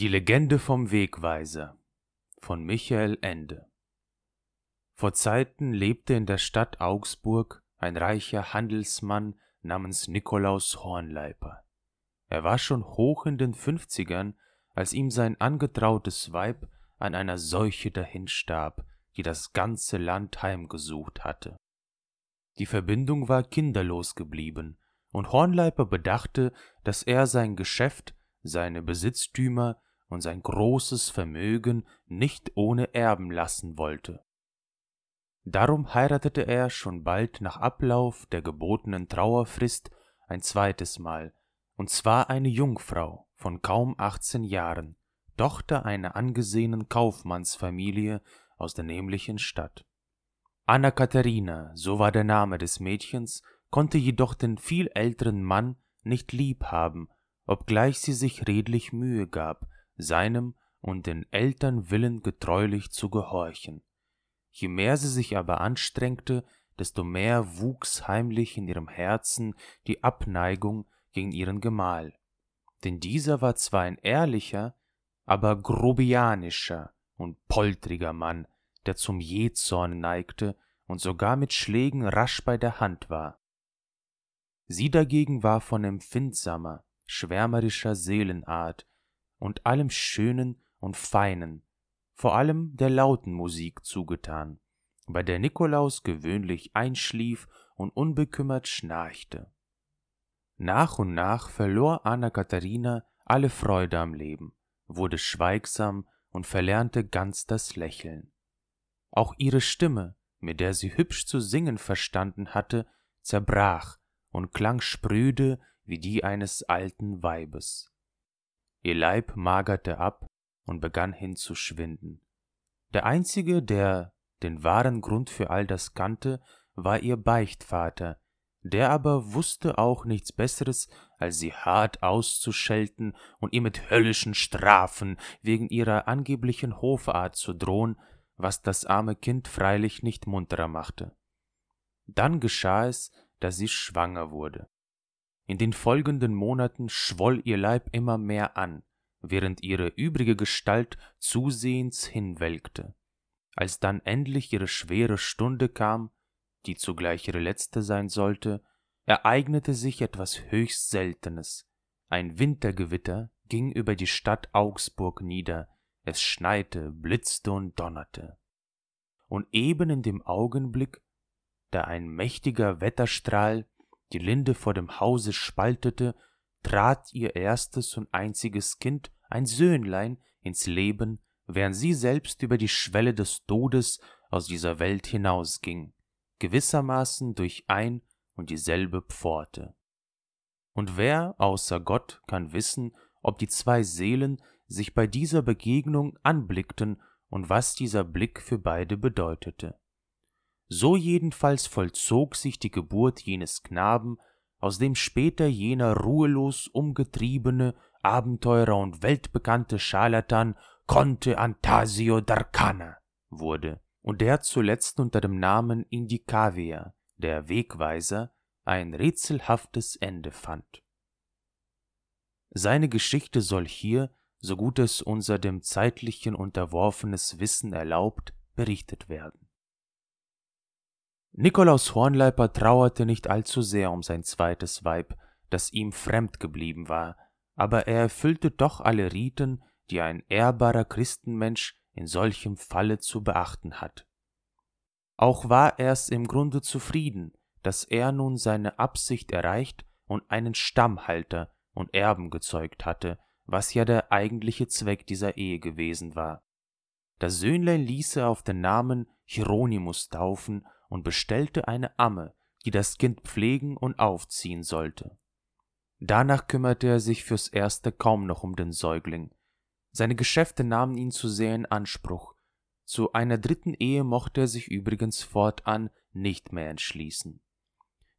Die Legende vom Wegweiser von Michael Ende Vor Zeiten lebte in der Stadt Augsburg ein reicher Handelsmann namens Nikolaus Hornleiper. Er war schon hoch in den Fünfzigern, als ihm sein angetrautes Weib an einer Seuche dahinstarb, die das ganze Land heimgesucht hatte. Die Verbindung war kinderlos geblieben, und Hornleiper bedachte, dass er sein Geschäft seine Besitztümer und sein großes Vermögen nicht ohne Erben lassen wollte. Darum heiratete er schon bald nach Ablauf der gebotenen Trauerfrist ein zweites Mal, und zwar eine Jungfrau von kaum achtzehn Jahren, Tochter einer angesehenen Kaufmannsfamilie aus der nämlichen Stadt. Anna Katharina, so war der Name des Mädchens, konnte jedoch den viel älteren Mann nicht lieb haben obgleich sie sich redlich Mühe gab, seinem und den Eltern Willen getreulich zu gehorchen. Je mehr sie sich aber anstrengte, desto mehr wuchs heimlich in ihrem Herzen die Abneigung gegen ihren Gemahl. Denn dieser war zwar ein ehrlicher, aber grobianischer und poltriger Mann, der zum Jähzorn neigte und sogar mit Schlägen rasch bei der Hand war. Sie dagegen war von empfindsamer, schwärmerischer Seelenart und allem Schönen und Feinen, vor allem der lauten Musik zugetan, bei der Nikolaus gewöhnlich einschlief und unbekümmert schnarchte. Nach und nach verlor Anna Katharina alle Freude am Leben, wurde schweigsam und verlernte ganz das Lächeln. Auch ihre Stimme, mit der sie hübsch zu singen verstanden hatte, zerbrach und klang spröde wie die eines alten Weibes. Ihr Leib magerte ab und begann hinzuschwinden. Der einzige, der den wahren Grund für all das kannte, war ihr Beichtvater, der aber wusste auch nichts Besseres, als sie hart auszuschelten und ihr mit höllischen Strafen wegen ihrer angeblichen Hofart zu drohen, was das arme Kind freilich nicht munterer machte. Dann geschah es, dass sie schwanger wurde. In den folgenden Monaten schwoll ihr Leib immer mehr an, während ihre übrige Gestalt zusehends hinwelkte. Als dann endlich ihre schwere Stunde kam, die zugleich ihre letzte sein sollte, ereignete sich etwas höchst Seltenes. Ein Wintergewitter ging über die Stadt Augsburg nieder, es schneite, blitzte und donnerte. Und eben in dem Augenblick, da ein mächtiger Wetterstrahl die Linde vor dem Hause spaltete, trat ihr erstes und einziges Kind, ein Söhnlein, ins Leben, während sie selbst über die Schwelle des Todes aus dieser Welt hinausging, gewissermaßen durch ein und dieselbe Pforte. Und wer außer Gott kann wissen, ob die zwei Seelen sich bei dieser Begegnung anblickten und was dieser Blick für beide bedeutete. So jedenfalls vollzog sich die Geburt jenes Knaben, aus dem später jener ruhelos umgetriebene Abenteurer und weltbekannte Scharlatan Conte Antasio d'Arcana wurde und der zuletzt unter dem Namen Indicavia, der Wegweiser, ein rätselhaftes Ende fand. Seine Geschichte soll hier, so gut es unser dem zeitlichen unterworfenes Wissen erlaubt, berichtet werden. Nikolaus Hornleiper trauerte nicht allzu sehr um sein zweites Weib, das ihm fremd geblieben war, aber er erfüllte doch alle Riten, die ein ehrbarer Christenmensch in solchem Falle zu beachten hat. Auch war er's im Grunde zufrieden, dass er nun seine Absicht erreicht und einen Stammhalter und Erben gezeugt hatte, was ja der eigentliche Zweck dieser Ehe gewesen war. Das Söhnlein ließ er auf den Namen Hieronymus taufen und bestellte eine Amme, die das Kind pflegen und aufziehen sollte. Danach kümmerte er sich fürs Erste kaum noch um den Säugling. Seine Geschäfte nahmen ihn zu sehr in Anspruch. Zu einer dritten Ehe mochte er sich übrigens fortan nicht mehr entschließen.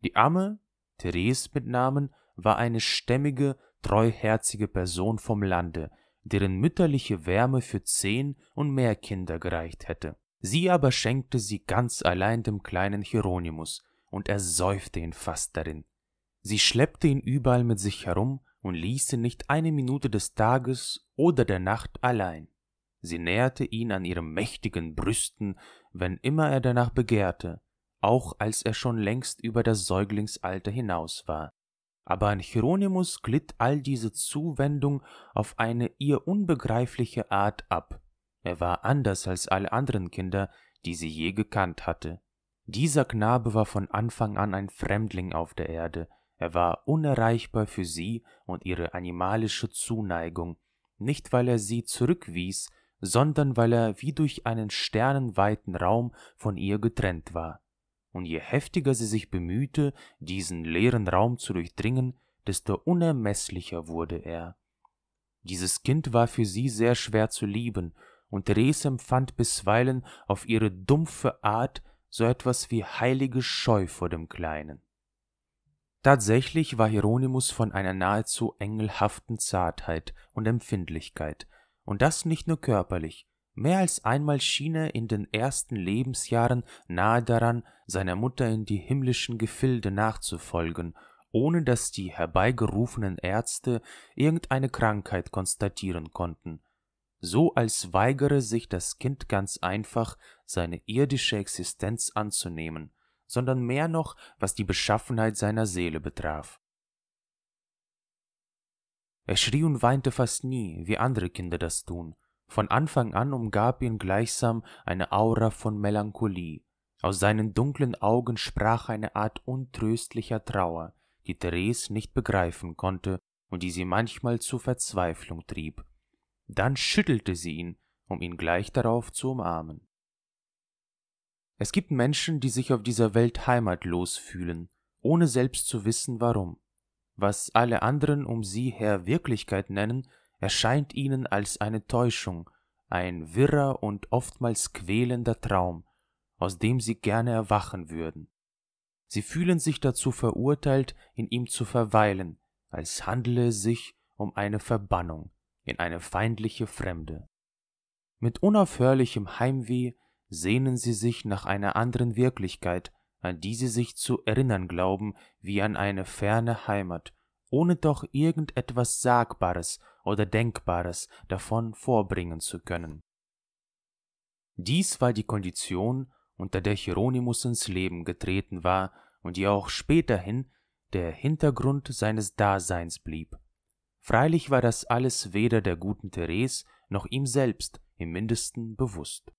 Die Amme, Therese mit Namen, war eine stämmige, treuherzige Person vom Lande, deren mütterliche Wärme für zehn und mehr Kinder gereicht hätte. Sie aber schenkte sie ganz allein dem kleinen Hieronymus, und er säufte ihn fast darin. Sie schleppte ihn überall mit sich herum und ließ ihn nicht eine Minute des Tages oder der Nacht allein. Sie näherte ihn an ihren mächtigen Brüsten, wenn immer er danach begehrte, auch als er schon längst über das Säuglingsalter hinaus war. Aber an Hieronymus glitt all diese Zuwendung auf eine ihr unbegreifliche Art ab. Er war anders als alle anderen Kinder, die sie je gekannt hatte. Dieser Knabe war von Anfang an ein Fremdling auf der Erde, er war unerreichbar für sie und ihre animalische Zuneigung, nicht weil er sie zurückwies, sondern weil er wie durch einen sternenweiten Raum von ihr getrennt war. Und je heftiger sie sich bemühte, diesen leeren Raum zu durchdringen, desto unermeßlicher wurde er. Dieses Kind war für sie sehr schwer zu lieben, und Therese empfand bisweilen auf ihre dumpfe Art so etwas wie heilige Scheu vor dem Kleinen. Tatsächlich war Hieronymus von einer nahezu engelhaften Zartheit und Empfindlichkeit, und das nicht nur körperlich, mehr als einmal schien er in den ersten Lebensjahren nahe daran, seiner Mutter in die himmlischen Gefilde nachzufolgen, ohne dass die herbeigerufenen Ärzte irgendeine Krankheit konstatieren konnten, so als weigere sich das Kind ganz einfach, seine irdische Existenz anzunehmen, sondern mehr noch, was die Beschaffenheit seiner Seele betraf. Er schrie und weinte fast nie, wie andere Kinder das tun. Von Anfang an umgab ihn gleichsam eine Aura von Melancholie. Aus seinen dunklen Augen sprach eine Art untröstlicher Trauer, die Therese nicht begreifen konnte und die sie manchmal zur Verzweiflung trieb. Dann schüttelte sie ihn, um ihn gleich darauf zu umarmen. Es gibt Menschen, die sich auf dieser Welt heimatlos fühlen, ohne selbst zu wissen warum. Was alle anderen um sie her Wirklichkeit nennen, erscheint ihnen als eine Täuschung, ein wirrer und oftmals quälender Traum, aus dem sie gerne erwachen würden. Sie fühlen sich dazu verurteilt, in ihm zu verweilen, als handele es sich um eine Verbannung in eine feindliche Fremde. Mit unaufhörlichem Heimweh sehnen sie sich nach einer anderen Wirklichkeit, an die sie sich zu erinnern glauben, wie an eine ferne Heimat, ohne doch irgendetwas Sagbares oder Denkbares davon vorbringen zu können. Dies war die Kondition, unter der Hieronymus ins Leben getreten war und die auch späterhin der Hintergrund seines Daseins blieb. Freilich war das alles weder der guten Therese noch ihm selbst im mindesten bewusst.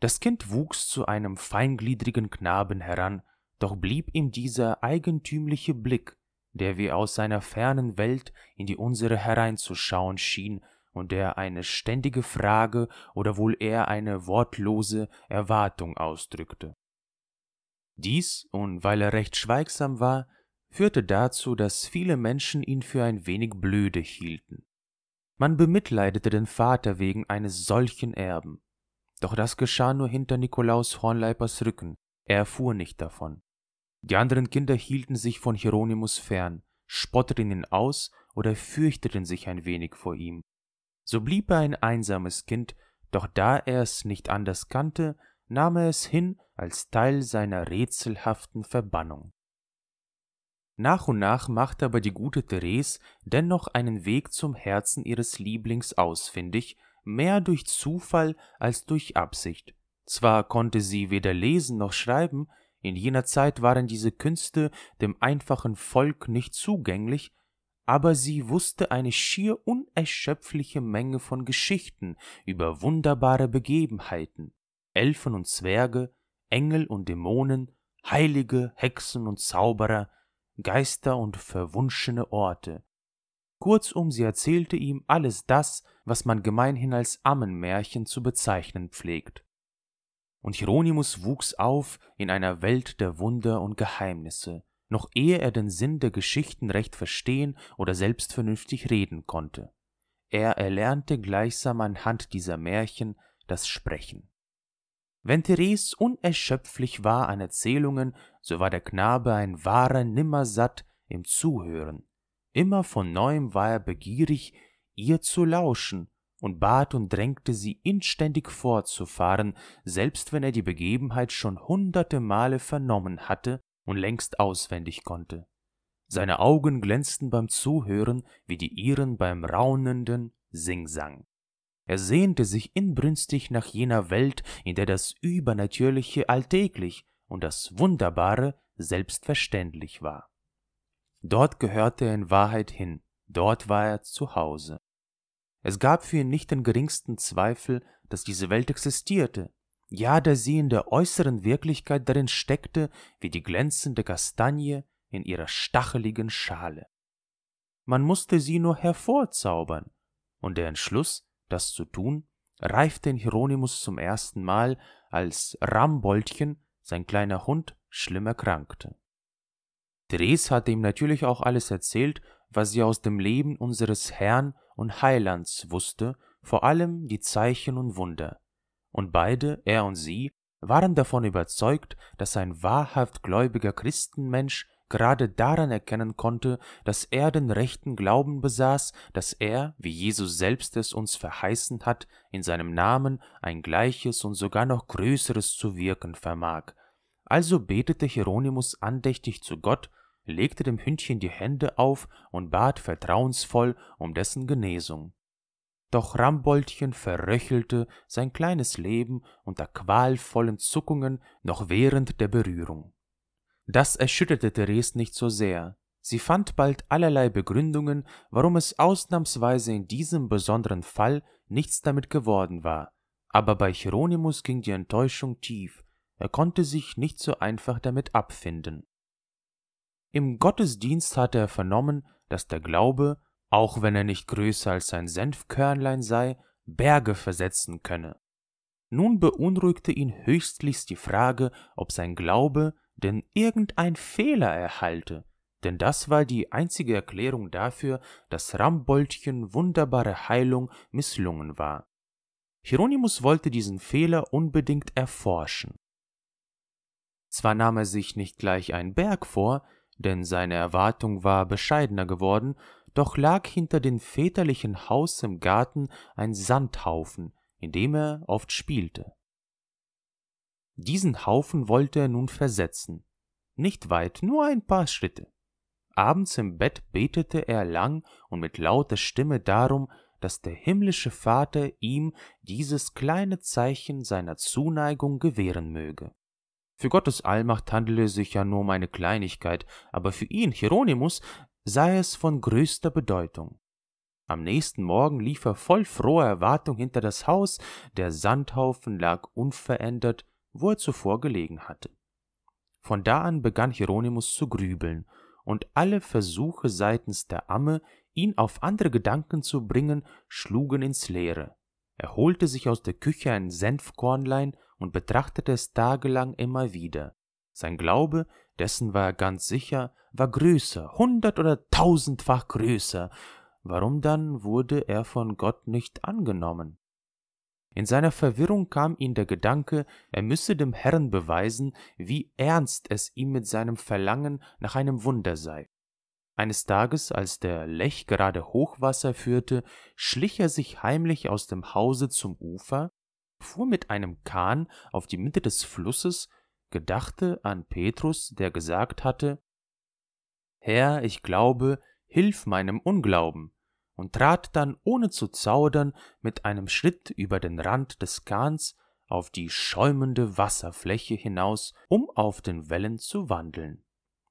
Das Kind wuchs zu einem feingliedrigen Knaben heran, doch blieb ihm dieser eigentümliche Blick, der wie aus seiner fernen Welt in die unsere hereinzuschauen schien und der eine ständige Frage oder wohl eher eine wortlose Erwartung ausdrückte. Dies, und weil er recht schweigsam war, führte dazu, dass viele Menschen ihn für ein wenig blöde hielten. Man bemitleidete den Vater wegen eines solchen Erben. Doch das geschah nur hinter Nikolaus Hornleipers Rücken, er erfuhr nicht davon. Die anderen Kinder hielten sich von Hieronymus fern, spotteten ihn aus oder fürchteten sich ein wenig vor ihm. So blieb er ein einsames Kind, doch da er es nicht anders kannte, nahm er es hin als Teil seiner rätselhaften Verbannung. Nach und nach machte aber die gute Therese dennoch einen Weg zum Herzen ihres Lieblings ausfindig, mehr durch Zufall als durch Absicht. Zwar konnte sie weder lesen noch schreiben, in jener Zeit waren diese Künste dem einfachen Volk nicht zugänglich, aber sie wusste eine schier unerschöpfliche Menge von Geschichten über wunderbare Begebenheiten, Elfen und Zwerge, Engel und Dämonen, Heilige, Hexen und Zauberer, Geister und verwunschene Orte. Kurzum, sie erzählte ihm alles das, was man gemeinhin als Ammenmärchen zu bezeichnen pflegt. Und Hieronymus wuchs auf in einer Welt der Wunder und Geheimnisse, noch ehe er den Sinn der Geschichten recht verstehen oder selbst vernünftig reden konnte. Er erlernte gleichsam anhand dieser Märchen das Sprechen. Wenn Therese unerschöpflich war an Erzählungen, so war der Knabe ein wahrer Nimmersatt im Zuhören. Immer von neuem war er begierig, ihr zu lauschen und bat und drängte sie inständig fortzufahren, selbst wenn er die Begebenheit schon hunderte Male vernommen hatte und längst auswendig konnte. Seine Augen glänzten beim Zuhören wie die ihren beim raunenden Singsang. Er sehnte sich inbrünstig nach jener Welt, in der das Übernatürliche alltäglich und das Wunderbare selbstverständlich war. Dort gehörte er in Wahrheit hin, dort war er zu Hause. Es gab für ihn nicht den geringsten Zweifel, dass diese Welt existierte, ja, dass sie in der äußeren Wirklichkeit darin steckte, wie die glänzende Kastanie in ihrer stacheligen Schale. Man musste sie nur hervorzaubern, und der Entschluss, das zu tun, reifte in Hieronymus zum ersten Mal, als Ramboldchen, sein kleiner Hund, schlimm erkrankte. Therese hatte ihm natürlich auch alles erzählt, was sie aus dem Leben unseres Herrn und Heilands wusste, vor allem die Zeichen und Wunder. Und beide, er und sie, waren davon überzeugt, dass ein wahrhaft gläubiger Christenmensch gerade daran erkennen konnte, dass er den rechten Glauben besaß, dass er, wie Jesus selbst es uns verheißen hat, in seinem Namen ein gleiches und sogar noch größeres zu wirken vermag. Also betete Hieronymus andächtig zu Gott, legte dem Hündchen die Hände auf und bat vertrauensvoll um dessen Genesung. Doch Ramboldchen verröchelte sein kleines Leben unter qualvollen Zuckungen noch während der Berührung. Das erschütterte Therese nicht so sehr. Sie fand bald allerlei Begründungen, warum es ausnahmsweise in diesem besonderen Fall nichts damit geworden war. Aber bei Hieronymus ging die Enttäuschung tief. Er konnte sich nicht so einfach damit abfinden. Im Gottesdienst hatte er vernommen, dass der Glaube, auch wenn er nicht größer als ein Senfkörnlein sei, Berge versetzen könne. Nun beunruhigte ihn höchstlichst die Frage, ob sein Glaube denn irgendein Fehler erhalte, denn das war die einzige Erklärung dafür, dass Ramboldchen wunderbare Heilung misslungen war. Hieronymus wollte diesen Fehler unbedingt erforschen. Zwar nahm er sich nicht gleich einen Berg vor, denn seine Erwartung war bescheidener geworden, doch lag hinter dem väterlichen Haus im Garten ein Sandhaufen, in dem er oft spielte. Diesen Haufen wollte er nun versetzen. Nicht weit, nur ein paar Schritte. Abends im Bett betete er lang und mit lauter Stimme darum, dass der himmlische Vater ihm dieses kleine Zeichen seiner Zuneigung gewähren möge. Für Gottes Allmacht handele es sich ja nur um eine Kleinigkeit, aber für ihn, Hieronymus, sei es von größter Bedeutung. Am nächsten Morgen lief er voll froher Erwartung hinter das Haus, der Sandhaufen lag unverändert wo er zuvor gelegen hatte. Von da an begann Hieronymus zu grübeln, und alle Versuche seitens der Amme, ihn auf andere Gedanken zu bringen, schlugen ins Leere. Er holte sich aus der Küche ein Senfkornlein und betrachtete es tagelang immer wieder. Sein Glaube, dessen war er ganz sicher, war größer, hundert oder tausendfach größer. Warum dann wurde er von Gott nicht angenommen? In seiner Verwirrung kam ihm der Gedanke, er müsse dem Herrn beweisen, wie ernst es ihm mit seinem Verlangen nach einem Wunder sei. Eines Tages, als der Lech gerade Hochwasser führte, schlich er sich heimlich aus dem Hause zum Ufer, fuhr mit einem Kahn auf die Mitte des Flusses, gedachte an Petrus, der gesagt hatte Herr, ich glaube, hilf meinem Unglauben und trat dann ohne zu zaudern mit einem Schritt über den Rand des Kahns auf die schäumende Wasserfläche hinaus, um auf den Wellen zu wandeln.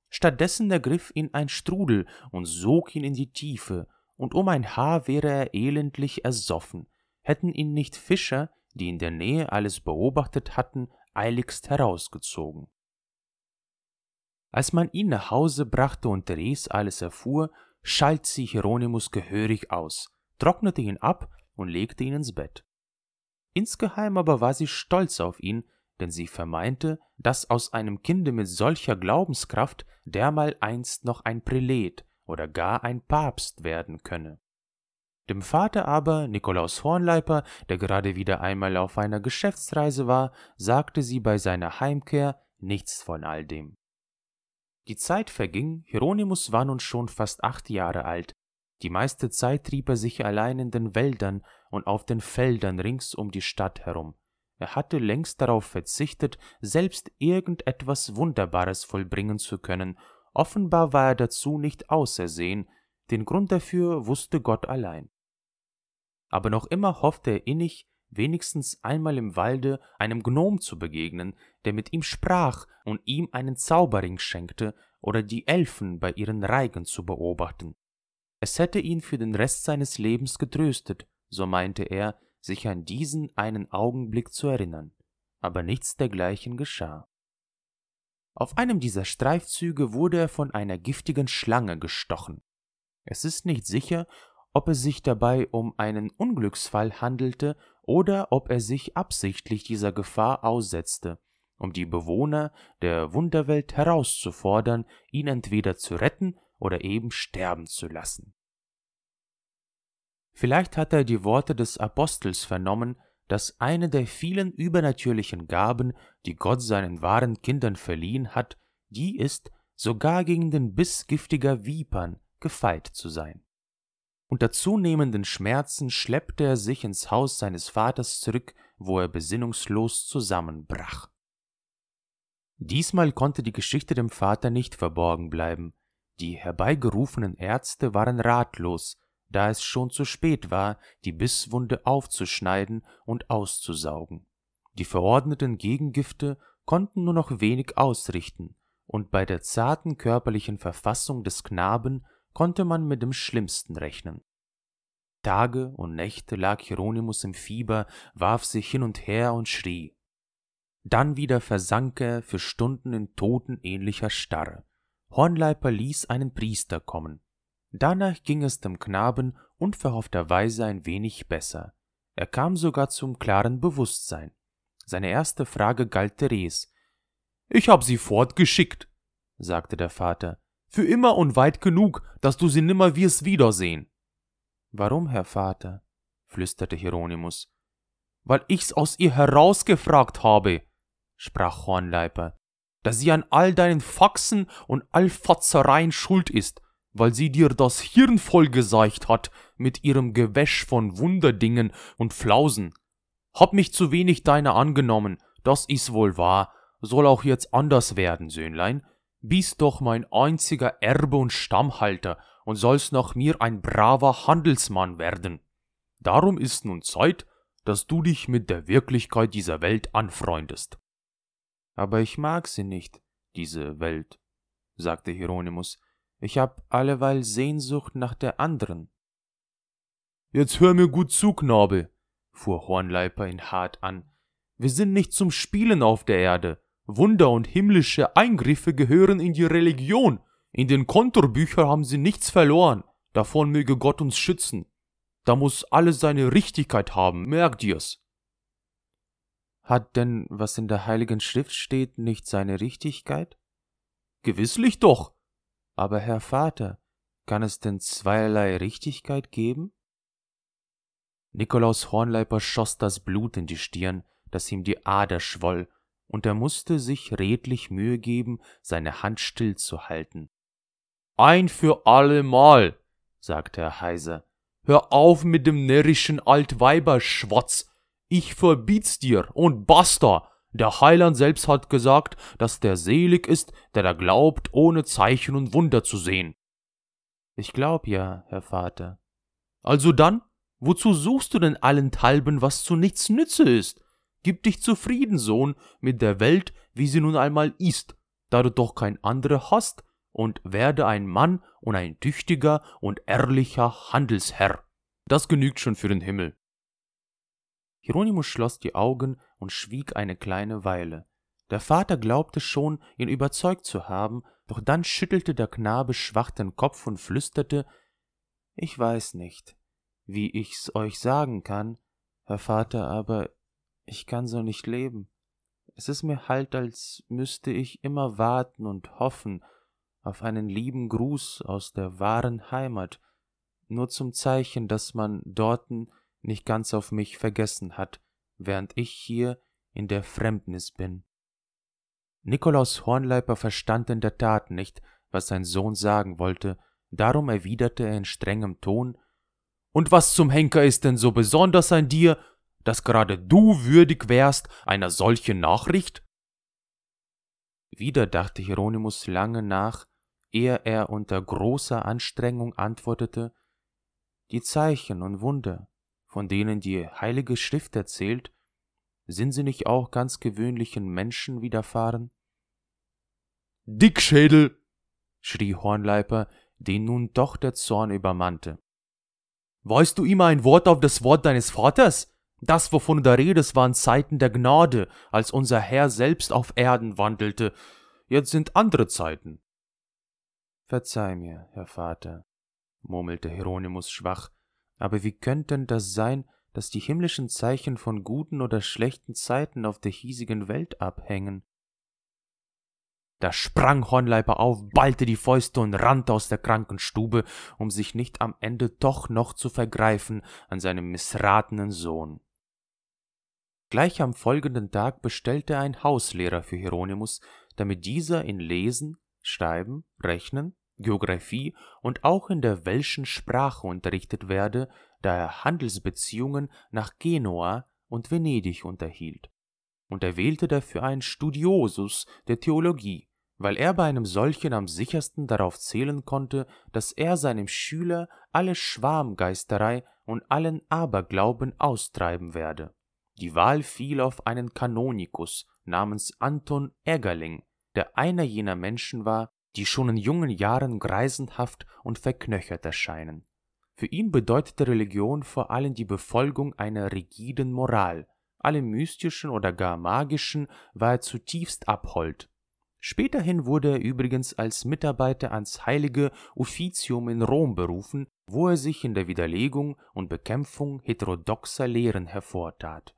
Stattdessen ergriff ihn ein Strudel und sog ihn in die Tiefe, und um ein Haar wäre er elendlich ersoffen, hätten ihn nicht Fischer, die in der Nähe alles beobachtet hatten, eiligst herausgezogen. Als man ihn nach Hause brachte und Therese alles erfuhr, schalt sie Hieronymus gehörig aus, trocknete ihn ab und legte ihn ins Bett. Insgeheim aber war sie stolz auf ihn, denn sie vermeinte, dass aus einem Kinde mit solcher Glaubenskraft dermal einst noch ein Prälet oder gar ein Papst werden könne. Dem Vater aber, Nikolaus Hornleiper, der gerade wieder einmal auf einer Geschäftsreise war, sagte sie bei seiner Heimkehr nichts von all dem. Die Zeit verging, Hieronymus war nun schon fast acht Jahre alt. Die meiste Zeit trieb er sich allein in den Wäldern und auf den Feldern rings um die Stadt herum. Er hatte längst darauf verzichtet, selbst irgendetwas Wunderbares vollbringen zu können, offenbar war er dazu nicht ausersehen, den Grund dafür wusste Gott allein. Aber noch immer hoffte er innig, wenigstens einmal im Walde einem Gnom zu begegnen, der mit ihm sprach und ihm einen Zauberring schenkte oder die Elfen bei ihren Reigen zu beobachten. Es hätte ihn für den Rest seines Lebens getröstet, so meinte er, sich an diesen einen Augenblick zu erinnern, aber nichts dergleichen geschah. Auf einem dieser Streifzüge wurde er von einer giftigen Schlange gestochen. Es ist nicht sicher, ob es sich dabei um einen Unglücksfall handelte oder ob er sich absichtlich dieser Gefahr aussetzte, um die Bewohner der Wunderwelt herauszufordern, ihn entweder zu retten oder eben sterben zu lassen. Vielleicht hat er die Worte des Apostels vernommen, dass eine der vielen übernatürlichen Gaben, die Gott seinen wahren Kindern verliehen hat, die ist, sogar gegen den Biss giftiger Vipern gefeit zu sein. Unter zunehmenden Schmerzen schleppte er sich ins Haus seines Vaters zurück, wo er besinnungslos zusammenbrach. Diesmal konnte die Geschichte dem Vater nicht verborgen bleiben. Die herbeigerufenen Ärzte waren ratlos, da es schon zu spät war, die Bisswunde aufzuschneiden und auszusaugen. Die verordneten Gegengifte konnten nur noch wenig ausrichten, und bei der zarten körperlichen Verfassung des Knaben konnte man mit dem Schlimmsten rechnen. Tage und Nächte lag Hieronymus im Fieber, warf sich hin und her und schrie. Dann wieder versank er für Stunden in totenähnlicher Starre. Hornleiper ließ einen Priester kommen. Danach ging es dem Knaben unverhoffterweise ein wenig besser. Er kam sogar zum klaren Bewusstsein. Seine erste Frage galt Therese. Ich hab sie fortgeschickt, sagte der Vater. Für immer und weit genug, dass du sie nimmer wirst wiedersehen. Warum, Herr Vater? flüsterte Hieronymus. Weil ich's aus ihr herausgefragt habe, sprach Hornleiper, dass sie an all deinen Faxen und Allfatzereien schuld ist, weil sie dir das Hirn vollgeseicht hat mit ihrem Gewäsch von Wunderdingen und Flausen. Hab mich zu wenig deiner angenommen, das is wohl wahr, soll auch jetzt anders werden, Söhnlein. Bist doch mein einziger Erbe und Stammhalter und sollst nach mir ein braver Handelsmann werden. Darum ist nun Zeit, dass du dich mit der Wirklichkeit dieser Welt anfreundest. Aber ich mag sie nicht, diese Welt, sagte Hieronymus. Ich hab alleweil Sehnsucht nach der anderen. Jetzt hör mir gut zu, Knabe, fuhr Hornleiper ihn hart an. Wir sind nicht zum Spielen auf der Erde. Wunder und himmlische Eingriffe gehören in die Religion. In den Kontorbüchern haben sie nichts verloren. Davon möge Gott uns schützen. Da muss alles seine Richtigkeit haben, merkt ihr's. Hat denn, was in der Heiligen Schrift steht, nicht seine Richtigkeit? Gewisslich doch. Aber Herr Vater, kann es denn zweierlei Richtigkeit geben? Nikolaus Hornleiper schoss das Blut in die Stirn, dass ihm die Ader schwoll, und er musste sich redlich Mühe geben, seine Hand stillzuhalten. Ein für allemal, sagte er heiser, hör auf mit dem närrischen Altweiberschwatz, ich verbiet's dir und basta. Der Heiland selbst hat gesagt, dass der selig ist, der da glaubt, ohne Zeichen und Wunder zu sehen. Ich glaub ja, Herr Vater. Also dann, wozu suchst du denn allenthalben, was zu nichts nütze ist? Gib dich zufrieden, Sohn, mit der Welt, wie sie nun einmal ist, da du doch kein andere hast, und werde ein Mann und ein tüchtiger und ehrlicher Handelsherr. Das genügt schon für den Himmel. Hieronymus schloss die Augen und schwieg eine kleine Weile. Der Vater glaubte schon, ihn überzeugt zu haben, doch dann schüttelte der Knabe schwach den Kopf und flüsterte Ich weiß nicht, wie ich's euch sagen kann, Herr Vater, aber ich kann so nicht leben. Es ist mir halt, als müsste ich immer warten und hoffen auf einen lieben Gruß aus der wahren Heimat, nur zum Zeichen, dass man dorten nicht ganz auf mich vergessen hat, während ich hier in der Fremdnis bin. Nikolaus Hornleiper verstand in der Tat nicht, was sein Sohn sagen wollte, darum erwiderte er in strengem Ton Und was zum Henker ist denn so besonders an dir, dass gerade du würdig wärst einer solchen Nachricht? Wieder dachte Hieronymus lange nach, ehe er unter großer Anstrengung antwortete Die Zeichen und Wunder, von denen die Heilige Schrift erzählt, sind sie nicht auch ganz gewöhnlichen Menschen widerfahren? Dickschädel! schrie Hornleiper, den nun doch der Zorn übermannte. Weißt du immer ein Wort auf das Wort deines Vaters? Das, wovon du da redest, waren Zeiten der Gnade, als unser Herr selbst auf Erden wandelte. Jetzt sind andere Zeiten. Verzeih mir, Herr Vater, murmelte Hieronymus schwach, aber wie könnte denn das sein, dass die himmlischen Zeichen von guten oder schlechten Zeiten auf der hiesigen Welt abhängen? Da sprang Hornleiper auf, ballte die Fäuste und rannte aus der Krankenstube, um sich nicht am Ende doch noch zu vergreifen an seinem missratenen Sohn. Gleich am folgenden Tag bestellte er einen Hauslehrer für Hieronymus, damit dieser in Lesen, Schreiben, Rechnen, Geographie und auch in der welschen Sprache unterrichtet werde, da er Handelsbeziehungen nach Genua und Venedig unterhielt und er wählte dafür einen Studiosus der Theologie, weil er bei einem solchen am sichersten darauf zählen konnte, dass er seinem Schüler alle Schwarmgeisterei und allen Aberglauben austreiben werde. Die Wahl fiel auf einen Kanonikus namens Anton Eggerling, der einer jener Menschen war, die schon in jungen Jahren greisenhaft und verknöchert erscheinen. Für ihn bedeutete Religion vor allem die Befolgung einer rigiden Moral, allem Mystischen oder gar Magischen war er zutiefst abhold. Späterhin wurde er übrigens als Mitarbeiter ans heilige Uffizium in Rom berufen, wo er sich in der Widerlegung und Bekämpfung heterodoxer Lehren hervortat.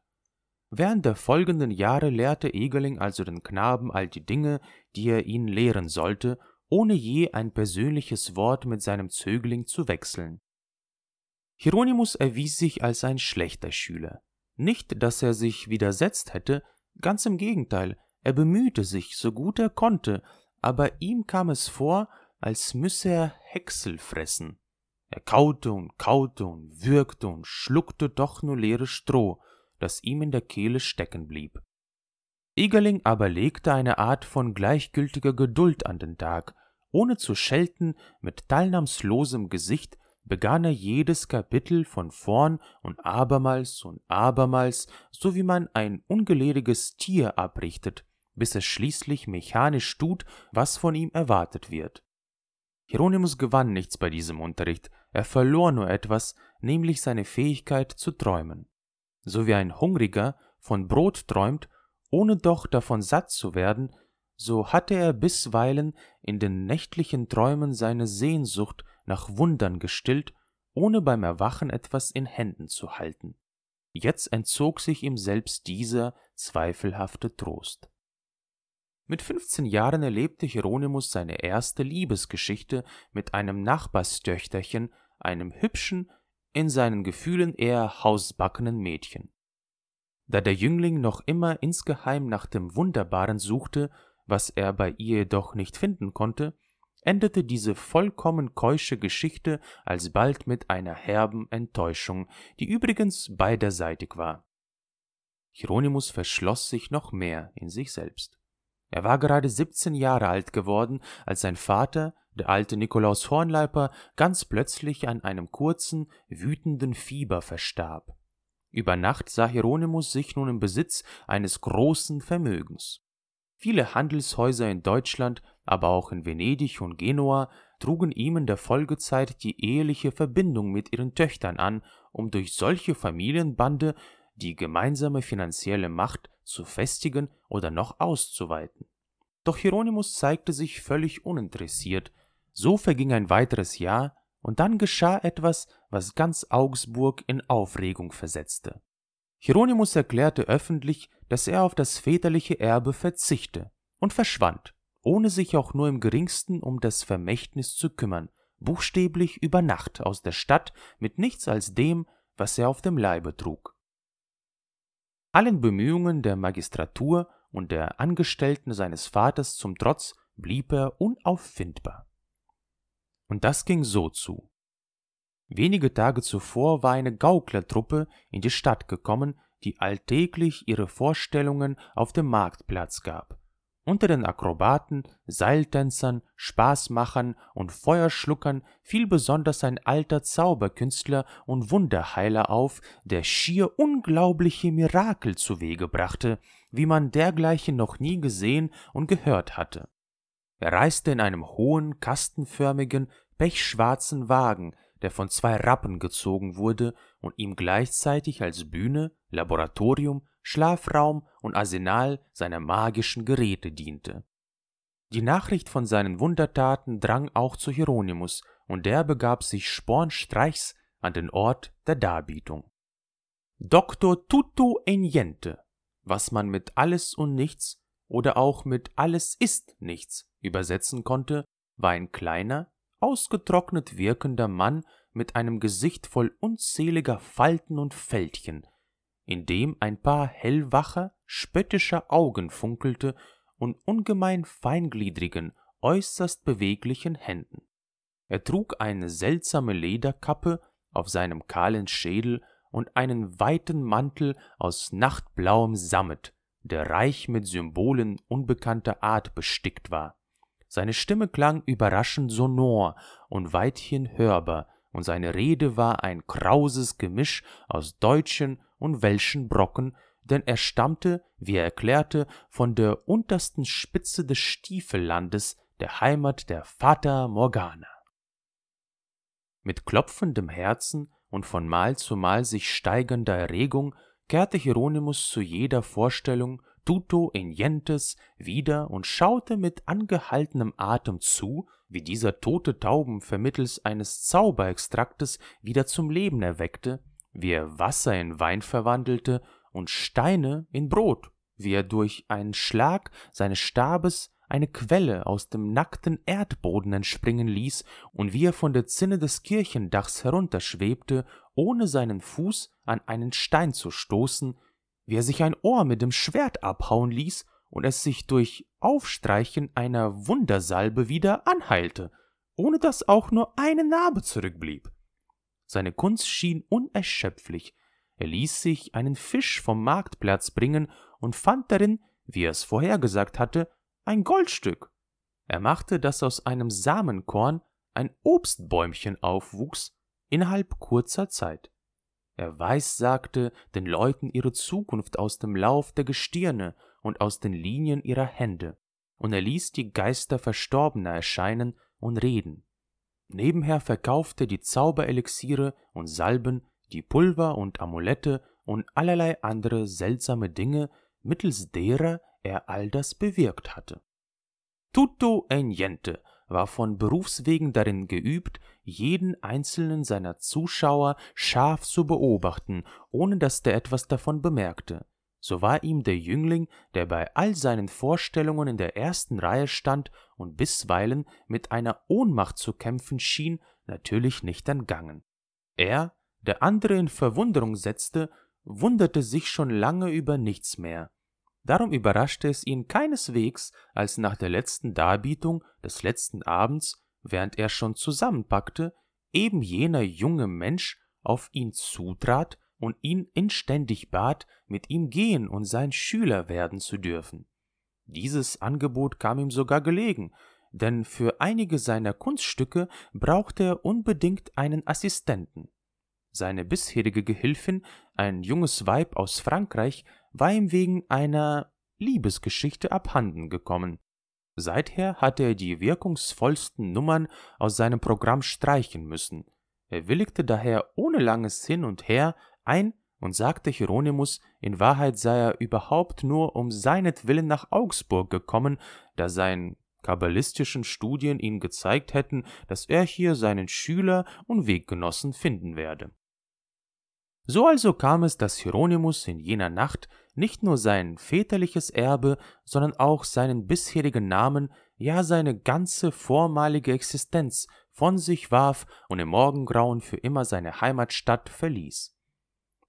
Während der folgenden Jahre lehrte Egerling also den Knaben all die Dinge, die er ihn lehren sollte, ohne je ein persönliches Wort mit seinem Zögling zu wechseln. Hieronymus erwies sich als ein schlechter Schüler. Nicht, dass er sich widersetzt hätte, ganz im Gegenteil, er bemühte sich, so gut er konnte, aber ihm kam es vor, als müsse er Häcksel fressen. Er kaute und kaute und würgte und schluckte doch nur leeres Stroh, das ihm in der Kehle stecken blieb. Egerling aber legte eine Art von gleichgültiger Geduld an den Tag, ohne zu schelten, mit teilnahmslosem Gesicht begann er jedes Kapitel von vorn und abermals und abermals, so wie man ein ungelehriges Tier abrichtet, bis es schließlich mechanisch tut, was von ihm erwartet wird. Hieronymus gewann nichts bei diesem Unterricht, er verlor nur etwas, nämlich seine Fähigkeit zu träumen. So wie ein Hungriger von Brot träumt, ohne doch davon satt zu werden, so hatte er bisweilen in den nächtlichen Träumen seine Sehnsucht nach Wundern gestillt, ohne beim Erwachen etwas in Händen zu halten. Jetzt entzog sich ihm selbst dieser zweifelhafte Trost. Mit 15 Jahren erlebte Hieronymus seine erste Liebesgeschichte mit einem Nachbarstöchterchen, einem hübschen, in seinen Gefühlen eher hausbackenen Mädchen. Da der Jüngling noch immer insgeheim nach dem Wunderbaren suchte, was er bei ihr jedoch nicht finden konnte, endete diese vollkommen keusche Geschichte alsbald mit einer herben Enttäuschung, die übrigens beiderseitig war. Hieronymus verschloss sich noch mehr in sich selbst. Er war gerade siebzehn Jahre alt geworden, als sein Vater, der alte Nikolaus Hornleiper, ganz plötzlich an einem kurzen, wütenden Fieber verstarb. Über Nacht sah Hieronymus sich nun im Besitz eines großen Vermögens. Viele Handelshäuser in Deutschland, aber auch in Venedig und Genua trugen ihm in der Folgezeit die eheliche Verbindung mit ihren Töchtern an, um durch solche Familienbande die gemeinsame finanzielle Macht zu festigen oder noch auszuweiten. Doch Hieronymus zeigte sich völlig uninteressiert. So verging ein weiteres Jahr, und dann geschah etwas, was ganz Augsburg in Aufregung versetzte. Hieronymus erklärte öffentlich, dass er auf das väterliche Erbe verzichte und verschwand, ohne sich auch nur im geringsten um das Vermächtnis zu kümmern, buchstäblich über Nacht aus der Stadt mit nichts als dem, was er auf dem Leibe trug. Allen Bemühungen der Magistratur und der Angestellten seines Vaters zum Trotz blieb er unauffindbar. Und das ging so zu. Wenige Tage zuvor war eine Gauklertruppe in die Stadt gekommen, die alltäglich ihre Vorstellungen auf dem Marktplatz gab. Unter den Akrobaten, Seiltänzern, Spaßmachern und Feuerschluckern fiel besonders ein alter Zauberkünstler und Wunderheiler auf, der schier unglaubliche Mirakel zuwege brachte, wie man dergleichen noch nie gesehen und gehört hatte. Er reiste in einem hohen, kastenförmigen, pechschwarzen Wagen, der von zwei Rappen gezogen wurde und ihm gleichzeitig als Bühne, Laboratorium Schlafraum und Arsenal seiner magischen Geräte diente. Die Nachricht von seinen Wundertaten drang auch zu Hieronymus, und der begab sich spornstreichs an den Ort der Darbietung. Doctor tutto e niente, was man mit alles und nichts oder auch mit alles ist nichts übersetzen konnte, war ein kleiner, ausgetrocknet wirkender Mann mit einem Gesicht voll unzähliger Falten und Fältchen, in dem ein paar hellwacher, spöttischer Augen funkelte und ungemein feingliedrigen, äußerst beweglichen Händen. Er trug eine seltsame Lederkappe auf seinem kahlen Schädel und einen weiten Mantel aus nachtblauem Sammet, der reich mit Symbolen unbekannter Art bestickt war. Seine Stimme klang überraschend sonor und weithin hörbar, und seine Rede war ein krauses Gemisch aus deutschen und welschen Brocken, denn er stammte, wie er erklärte, von der untersten Spitze des Stiefellandes, der Heimat der Fata Morgana. Mit klopfendem Herzen und von Mal zu Mal sich steigernder Erregung kehrte Hieronymus zu jeder Vorstellung tutto inientes wieder und schaute mit angehaltenem Atem zu, wie dieser tote Tauben vermittels eines Zauberextraktes wieder zum Leben erweckte wie er Wasser in Wein verwandelte und Steine in Brot, wie er durch einen Schlag seines Stabes eine Quelle aus dem nackten Erdboden entspringen ließ und wie er von der Zinne des Kirchendachs herunterschwebte, ohne seinen Fuß an einen Stein zu stoßen, wie er sich ein Ohr mit dem Schwert abhauen ließ und es sich durch Aufstreichen einer Wundersalbe wieder anheilte, ohne dass auch nur eine Narbe zurückblieb. Seine Kunst schien unerschöpflich. Er ließ sich einen Fisch vom Marktplatz bringen und fand darin, wie er es vorhergesagt hatte, ein Goldstück. Er machte, dass aus einem Samenkorn ein Obstbäumchen aufwuchs innerhalb kurzer Zeit. Er weissagte den Leuten ihre Zukunft aus dem Lauf der Gestirne und aus den Linien ihrer Hände, und er ließ die Geister Verstorbener erscheinen und reden. Nebenher verkaufte die Zauberelixiere und Salben, die Pulver und Amulette und allerlei andere seltsame Dinge, mittels derer er all das bewirkt hatte. Tutto e niente war von Berufswegen darin geübt, jeden einzelnen seiner Zuschauer scharf zu beobachten, ohne dass der etwas davon bemerkte so war ihm der Jüngling, der bei all seinen Vorstellungen in der ersten Reihe stand und bisweilen mit einer Ohnmacht zu kämpfen schien, natürlich nicht entgangen. Er, der andere in Verwunderung setzte, wunderte sich schon lange über nichts mehr. Darum überraschte es ihn keineswegs, als nach der letzten Darbietung des letzten Abends, während er schon zusammenpackte, eben jener junge Mensch auf ihn zutrat und ihn inständig bat, mit ihm gehen und sein Schüler werden zu dürfen. Dieses Angebot kam ihm sogar gelegen, denn für einige seiner Kunststücke brauchte er unbedingt einen Assistenten. Seine bisherige Gehilfin, ein junges Weib aus Frankreich, war ihm wegen einer Liebesgeschichte abhanden gekommen. Seither hatte er die wirkungsvollsten Nummern aus seinem Programm streichen müssen. Er willigte daher ohne langes Hin und Her ein und sagte Hieronymus, in Wahrheit sei er überhaupt nur um seinetwillen nach Augsburg gekommen, da seine kabbalistischen Studien ihm gezeigt hätten, dass er hier seinen Schüler und Weggenossen finden werde. So also kam es, dass Hieronymus in jener Nacht nicht nur sein väterliches Erbe, sondern auch seinen bisherigen Namen, ja seine ganze vormalige Existenz von sich warf und im Morgengrauen für immer seine Heimatstadt verließ.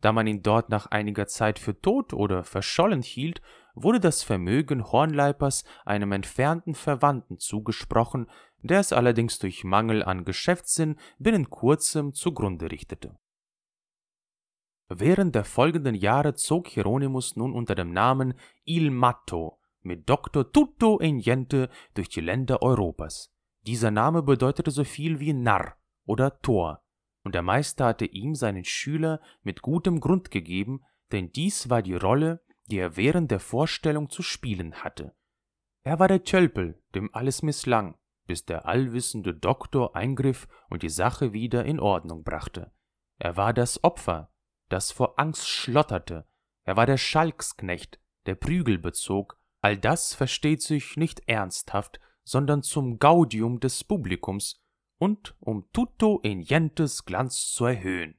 Da man ihn dort nach einiger Zeit für tot oder verschollen hielt, wurde das Vermögen Hornleipers einem entfernten Verwandten zugesprochen, der es allerdings durch Mangel an Geschäftssinn binnen kurzem zugrunde richtete. Während der folgenden Jahre zog Hieronymus nun unter dem Namen Il Matto mit Dr. Tutto e Niente durch die Länder Europas. Dieser Name bedeutete so viel wie Narr oder Tor, und der Meister hatte ihm seinen Schüler mit gutem Grund gegeben, denn dies war die Rolle, die er während der Vorstellung zu spielen hatte. Er war der Tölpel, dem alles misslang, bis der allwissende Doktor eingriff und die Sache wieder in Ordnung brachte. Er war das Opfer, das vor Angst schlotterte, er war der Schalksknecht, der Prügel bezog, all das versteht sich nicht ernsthaft, sondern zum Gaudium des Publikums und um tutto in Jentes Glanz zu erhöhen.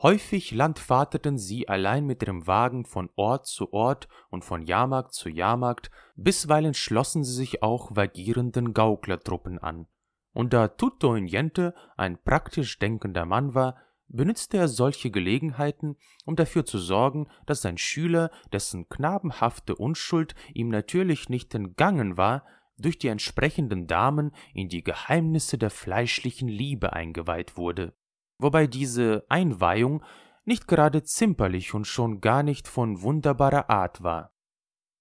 Häufig landfahrteten sie allein mit ihrem Wagen von Ort zu Ort und von Jahrmarkt zu Jahrmarkt, bisweilen schlossen sie sich auch vagierenden Gauklertruppen an. Und da Tutto in Jente ein praktisch denkender Mann war, benützte er solche Gelegenheiten, um dafür zu sorgen, dass sein Schüler, dessen knabenhafte Unschuld ihm natürlich nicht entgangen war, durch die entsprechenden Damen in die Geheimnisse der fleischlichen Liebe eingeweiht wurde, wobei diese Einweihung nicht gerade zimperlich und schon gar nicht von wunderbarer Art war.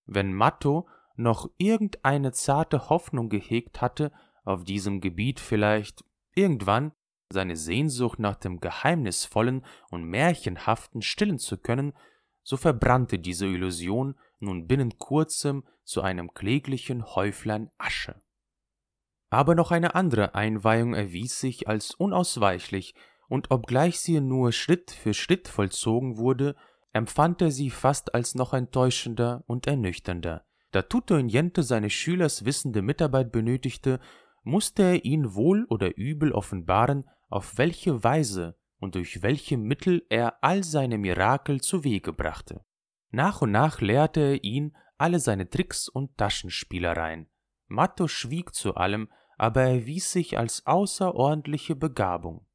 Wenn Matto noch irgendeine zarte Hoffnung gehegt hatte, auf diesem Gebiet vielleicht irgendwann seine Sehnsucht nach dem Geheimnisvollen und Märchenhaften stillen zu können, so verbrannte diese Illusion nun binnen kurzem zu einem kläglichen Häuflein Asche. Aber noch eine andere Einweihung erwies sich als unausweichlich, und obgleich sie nur Schritt für Schritt vollzogen wurde, empfand er sie fast als noch enttäuschender und ernüchternder. Da Tutto in Jente seines Schülers wissende Mitarbeit benötigte, musste er ihn wohl oder übel offenbaren, auf welche Weise und durch welche Mittel er all seine Mirakel zu Wege brachte. Nach und nach lehrte er ihn alle seine Tricks und Taschenspielereien. Matto schwieg zu allem, aber erwies sich als außerordentliche Begabung.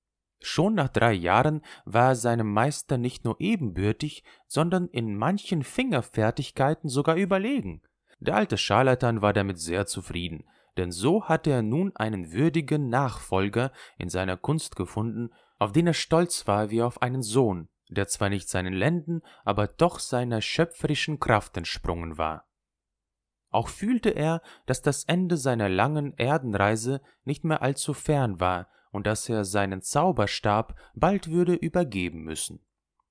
Schon nach drei Jahren war er seinem Meister nicht nur ebenbürtig, sondern in manchen Fingerfertigkeiten sogar überlegen. Der alte Scharlatan war damit sehr zufrieden, denn so hatte er nun einen würdigen Nachfolger in seiner Kunst gefunden, auf den er stolz war wie auf einen Sohn, der zwar nicht seinen Lenden, aber doch seiner schöpferischen Kraft entsprungen war. Auch fühlte er, dass das Ende seiner langen Erdenreise nicht mehr allzu fern war und dass er seinen Zauberstab bald würde übergeben müssen.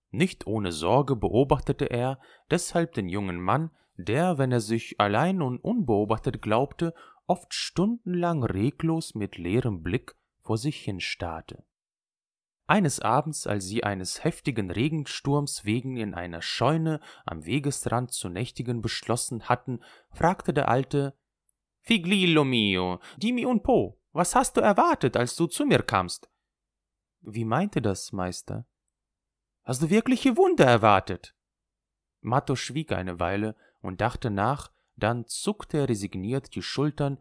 Nicht ohne Sorge beobachtete er deshalb den jungen Mann, der, wenn er sich allein und unbeobachtet glaubte, oft stundenlang reglos mit leerem Blick vor sich hinstarrte. Eines Abends, als sie eines heftigen Regensturms wegen in einer Scheune am Wegesrand zu nächtigen beschlossen hatten, fragte der Alte Figlillo mio, dimmi un po, was hast du erwartet, als du zu mir kamst? Wie meinte das, Meister? Hast du wirkliche Wunder erwartet? Matto schwieg eine Weile und dachte nach, dann zuckte er resigniert die Schultern.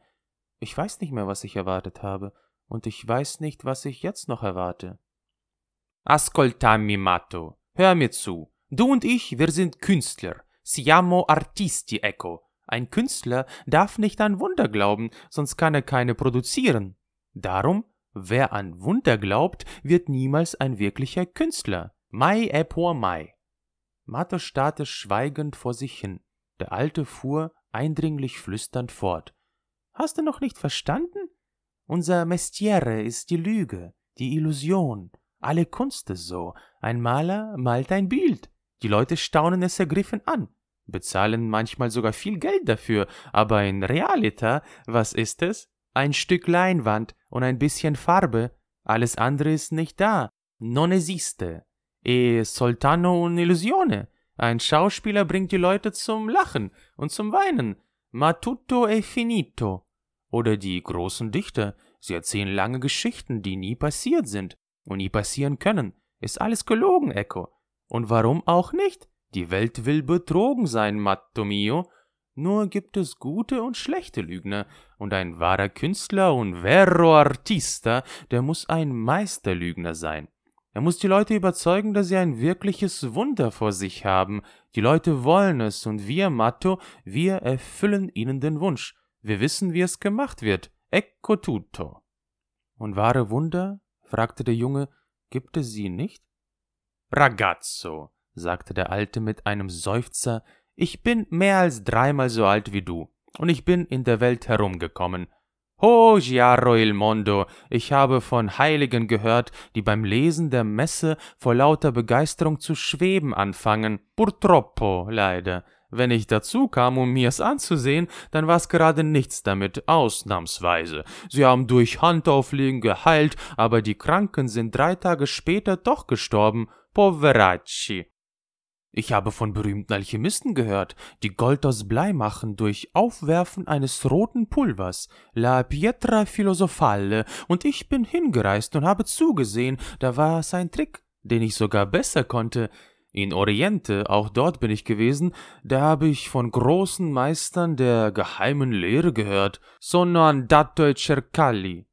Ich weiß nicht mehr, was ich erwartet habe, und ich weiß nicht, was ich jetzt noch erwarte. Ascoltami, Matto, hör mir zu. Du und ich, wir sind Künstler. Siamo artisti, ecco. Ein Künstler darf nicht an Wunder glauben, sonst kann er keine produzieren. Darum, wer an Wunder glaubt, wird niemals ein wirklicher Künstler. Mai e por mai. Matto starrte schweigend vor sich hin. Der Alte fuhr eindringlich flüsternd fort. Hast du noch nicht verstanden? Unser Mestiere ist die Lüge, die Illusion. Alle Kunst ist so. Ein Maler malt ein Bild. Die Leute staunen es ergriffen an, bezahlen manchmal sogar viel Geld dafür, aber in Realita, was ist es? Ein Stück Leinwand und ein bisschen Farbe. Alles andere ist nicht da. Non esiste. E soltanto un'illusione. Ein Schauspieler bringt die Leute zum Lachen und zum Weinen. Ma tutto è finito. Oder die großen Dichter, sie erzählen lange Geschichten, die nie passiert sind und nie passieren können. Ist alles gelogen, Echo. Und warum auch nicht? Die Welt will betrogen sein, Matto mio. Nur gibt es gute und schlechte Lügner, und ein wahrer Künstler und vero artista, der muss ein Meisterlügner sein. Er muss die Leute überzeugen, dass sie ein wirkliches Wunder vor sich haben. Die Leute wollen es und wir, Matto, wir erfüllen ihnen den Wunsch. Wir wissen, wie es gemacht wird. Ecco tutto. Und wahre Wunder? fragte der Junge, gibt es sie nicht? Ragazzo, sagte der Alte mit einem Seufzer, Ich bin mehr als dreimal so alt wie du, und ich bin in der Welt herumgekommen. Ho Giaro il mondo, ich habe von Heiligen gehört, die beim Lesen der Messe vor lauter Begeisterung zu schweben anfangen. Purtroppo, leider. Wenn ich dazu kam, um mir's anzusehen, dann war's gerade nichts damit, ausnahmsweise. Sie haben durch Handauflegen geheilt, aber die Kranken sind drei Tage später doch gestorben. Poveracci. Ich habe von berühmten Alchemisten gehört, die Gold aus Blei machen durch Aufwerfen eines roten Pulvers, la pietra philosophale, und ich bin hingereist und habe zugesehen, da war es ein Trick, den ich sogar besser konnte. In Oriente, auch dort bin ich gewesen, da habe ich von großen Meistern der geheimen Lehre gehört, sono andato e cercalli,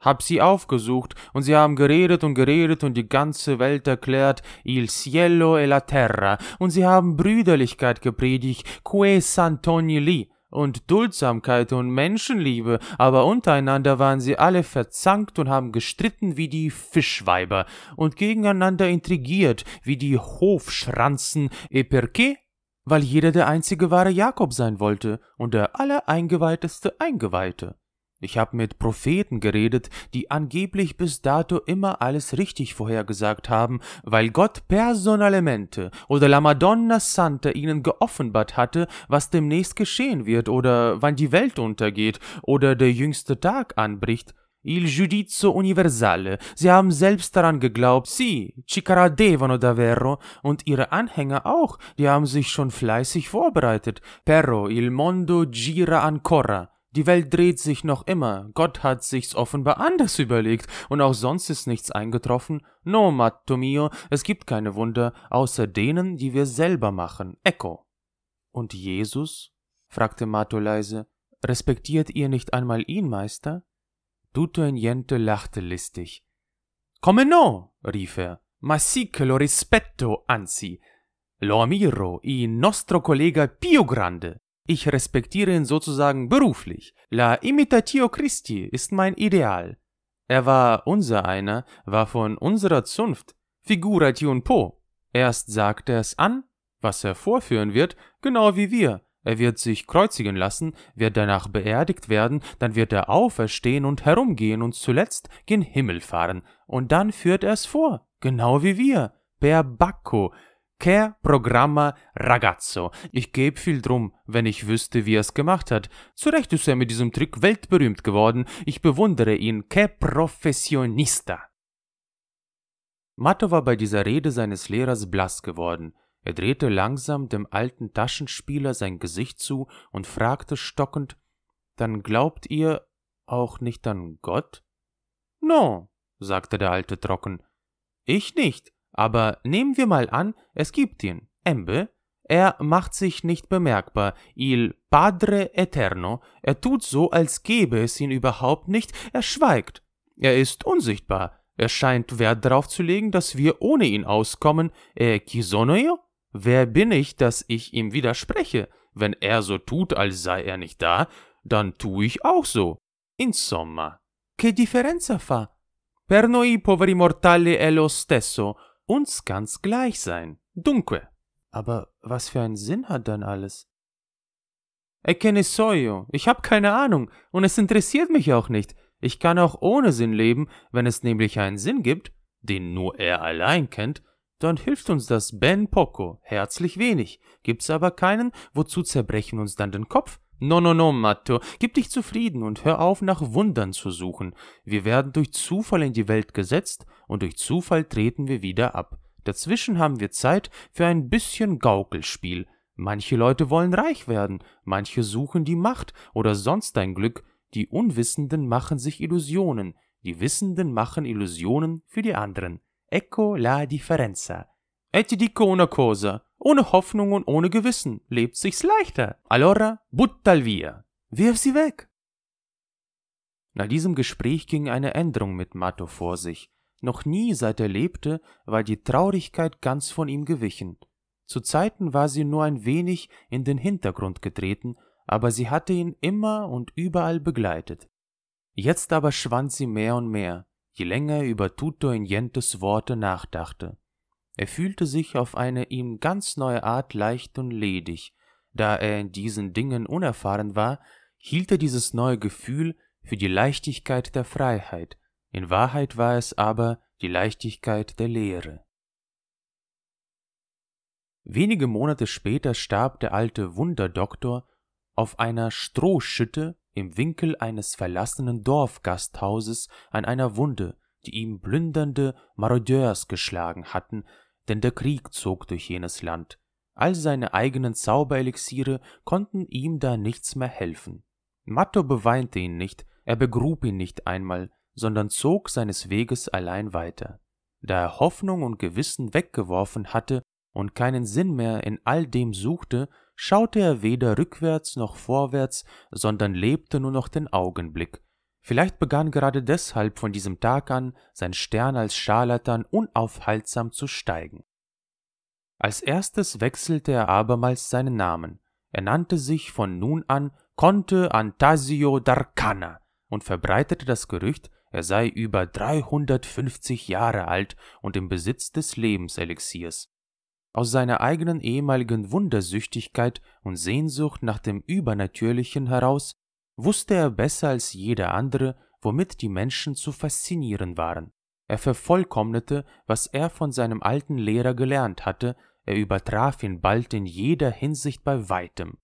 hab sie aufgesucht, und sie haben geredet und geredet und die ganze Welt erklärt, il cielo e la terra, und sie haben Brüderlichkeit gepredigt, que sant'ogni li, und Duldsamkeit und Menschenliebe, aber untereinander waren sie alle verzankt und haben gestritten wie die Fischweiber und gegeneinander intrigiert wie die Hofschranzen, et perché? Weil jeder der einzige wahre Jakob sein wollte und der allereingeweihteste Eingeweihte. Ich habe mit Propheten geredet, die angeblich bis dato immer alles richtig vorhergesagt haben, weil Gott personalmente oder la Madonna Santa ihnen geoffenbart hatte, was demnächst geschehen wird oder wann die Welt untergeht oder der jüngste Tag anbricht. Il giudizio universale. Sie haben selbst daran geglaubt, sì, ci credevano davvero, und ihre Anhänger auch, die haben sich schon fleißig vorbereitet. Però il mondo gira ancora. Die Welt dreht sich noch immer, Gott hat sich's offenbar anders überlegt, und auch sonst ist nichts eingetroffen. No, matto mio, es gibt keine Wunder, außer denen, die wir selber machen. Ecco. Und Jesus? fragte Matto leise. Respektiert ihr nicht einmal ihn, Meister? Tutto Niente lachte listig. Come no? rief er. Ma sì che lo rispetto, anzi. Lo ammiro, il nostro collega più grande. Ich respektiere ihn sozusagen beruflich. La imitatio Christi ist mein Ideal. Er war unser einer, war von unserer Zunft. Figurati un po. Erst sagt er es an, was er vorführen wird, genau wie wir. Er wird sich kreuzigen lassen, wird danach beerdigt werden, dann wird er auferstehen und herumgehen und zuletzt gen Himmel fahren. Und dann führt er es vor, genau wie wir. Per Bacco, Che programma ragazzo. Ich geb viel drum, wenn ich wüsste, wie er's gemacht hat. Zu Recht ist er mit diesem Trick weltberühmt geworden. Ich bewundere ihn. Che professionista. Matto war bei dieser Rede seines Lehrers blass geworden. Er drehte langsam dem alten Taschenspieler sein Gesicht zu und fragte stockend, dann glaubt ihr auch nicht an Gott? No, sagte der Alte trocken. Ich nicht, aber nehmen wir mal an, es gibt ihn, Embe, er macht sich nicht bemerkbar, il Padre Eterno, er tut so, als gäbe es ihn überhaupt nicht, er schweigt. Er ist unsichtbar, er scheint Wert darauf zu legen, dass wir ohne ihn auskommen. Eh, chi sono io? Wer bin ich, dass ich ihm widerspreche? Wenn er so tut, als sei er nicht da, dann tu ich auch so. Insomma, che differenza fa? Per noi poveri mortali è lo stesso, uns ganz gleich sein. Dunque. Aber was für einen Sinn hat dann alles? E che ne so io? Ich hab keine Ahnung und es interessiert mich auch nicht. Ich kann auch ohne Sinn leben, wenn es nämlich einen Sinn gibt, den nur er allein kennt, dann hilft uns das ben poco, herzlich wenig. Gibt's aber keinen, wozu zerbrechen uns dann den Kopf? No, no, no, Matto, gib dich zufrieden und hör auf, nach Wundern zu suchen. Wir werden durch Zufall in die Welt gesetzt und durch Zufall treten wir wieder ab. Dazwischen haben wir Zeit für ein bisschen Gaukelspiel. Manche Leute wollen reich werden, manche suchen die Macht oder sonst ein Glück, die Unwissenden machen sich Illusionen, die Wissenden machen Illusionen für die anderen. Ecco la differenza. E dico una cosa, ohne Hoffnung und ohne Gewissen lebt sich's leichter. Allora, buttal via. Wirf sie weg. Nach diesem Gespräch ging eine Änderung mit Matto vor sich. Noch nie, seit er lebte, war die Traurigkeit ganz von ihm gewichen. Zu Zeiten war sie nur ein wenig in den Hintergrund getreten, aber sie hatte ihn immer und überall begleitet. Jetzt aber schwand sie mehr und mehr, je länger er über Tutto Nientes Worte nachdachte. Er fühlte sich auf eine ihm ganz neue Art leicht und ledig, da er in diesen Dingen unerfahren war, hielt er dieses neue Gefühl für die Leichtigkeit der Freiheit, in Wahrheit war es aber die Leichtigkeit der Lehre. Wenige Monate später starb der alte Wunderdoktor auf einer Strohschütte im Winkel eines verlassenen Dorfgasthauses an einer Wunde, die ihm plündernde Marodeurs geschlagen hatten, denn der Krieg zog durch jenes Land. All seine eigenen Zauberelixiere konnten ihm da nichts mehr helfen. Matto beweinte ihn nicht, er begrub ihn nicht einmal, sondern zog seines Weges allein weiter. Da er Hoffnung und Gewissen weggeworfen hatte und keinen Sinn mehr in all dem suchte, schaute er weder rückwärts noch vorwärts, sondern lebte nur noch den Augenblick. Vielleicht begann gerade deshalb von diesem Tag an sein Stern als Scharlatan unaufhaltsam zu steigen. Als erstes wechselte er abermals seinen Namen. Er nannte sich von nun an Conte Antasio d'Arcana und verbreitete das Gerücht, er sei über 350 Jahre alt und im Besitz des Lebenselixiers. Aus seiner eigenen ehemaligen Wundersüchtigkeit und Sehnsucht nach dem Übernatürlichen heraus wusste er besser als jeder andere, womit die Menschen zu faszinieren waren. Er vervollkommnete, was er von seinem alten Lehrer gelernt hatte, er übertraf ihn bald in jeder Hinsicht bei weitem.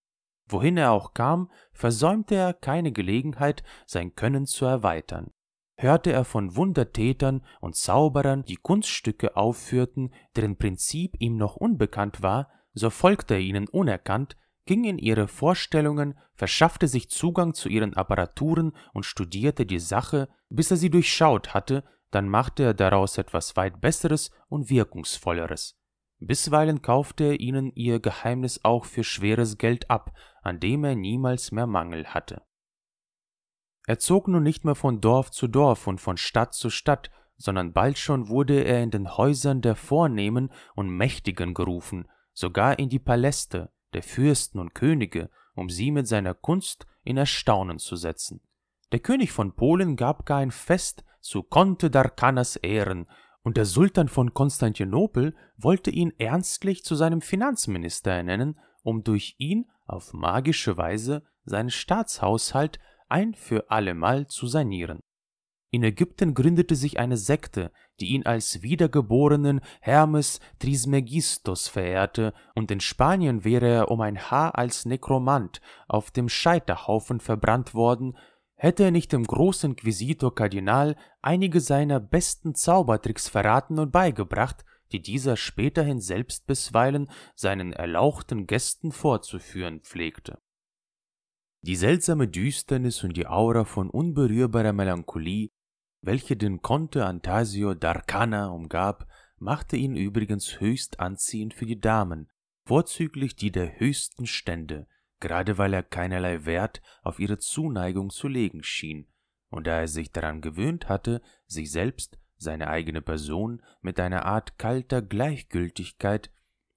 Wohin er auch kam, versäumte er keine Gelegenheit, sein Können zu erweitern hörte er von Wundertätern und Zauberern, die Kunststücke aufführten, deren Prinzip ihm noch unbekannt war, so folgte er ihnen unerkannt, ging in ihre Vorstellungen, verschaffte sich Zugang zu ihren Apparaturen und studierte die Sache, bis er sie durchschaut hatte, dann machte er daraus etwas weit Besseres und Wirkungsvolleres. Bisweilen kaufte er ihnen ihr Geheimnis auch für schweres Geld ab, an dem er niemals mehr Mangel hatte. Er zog nun nicht mehr von Dorf zu Dorf und von Stadt zu Stadt, sondern bald schon wurde er in den Häusern der Vornehmen und Mächtigen gerufen, sogar in die Paläste der Fürsten und Könige, um sie mit seiner Kunst in Erstaunen zu setzen. Der König von Polen gab gar ein Fest zu Conte d'Arcanas Ehren, und der Sultan von Konstantinopel wollte ihn ernstlich zu seinem Finanzminister ernennen, um durch ihn auf magische Weise seinen Staatshaushalt ein für allemal zu sanieren. In Ägypten gründete sich eine Sekte, die ihn als wiedergeborenen Hermes Trismegistos verehrte, und in Spanien wäre er um ein Haar als Nekromant auf dem Scheiterhaufen verbrannt worden, hätte er nicht dem Großinquisitor Kardinal einige seiner besten Zaubertricks verraten und beigebracht, die dieser späterhin selbst bisweilen seinen erlauchten Gästen vorzuführen pflegte. Die seltsame Düsternis und die Aura von unberührbarer Melancholie, welche den Conte Antasio d'Arcana umgab, machte ihn übrigens höchst anziehend für die Damen, vorzüglich die der höchsten Stände, gerade weil er keinerlei Wert auf ihre Zuneigung zu legen schien, und da er sich daran gewöhnt hatte, sich selbst, seine eigene Person, mit einer Art kalter Gleichgültigkeit,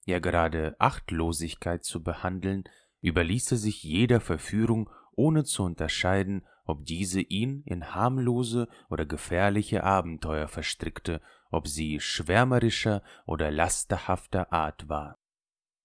ja gerade Achtlosigkeit zu behandeln, überließ er sich jeder Verführung, ohne zu unterscheiden, ob diese ihn in harmlose oder gefährliche Abenteuer verstrickte, ob sie schwärmerischer oder lasterhafter Art war.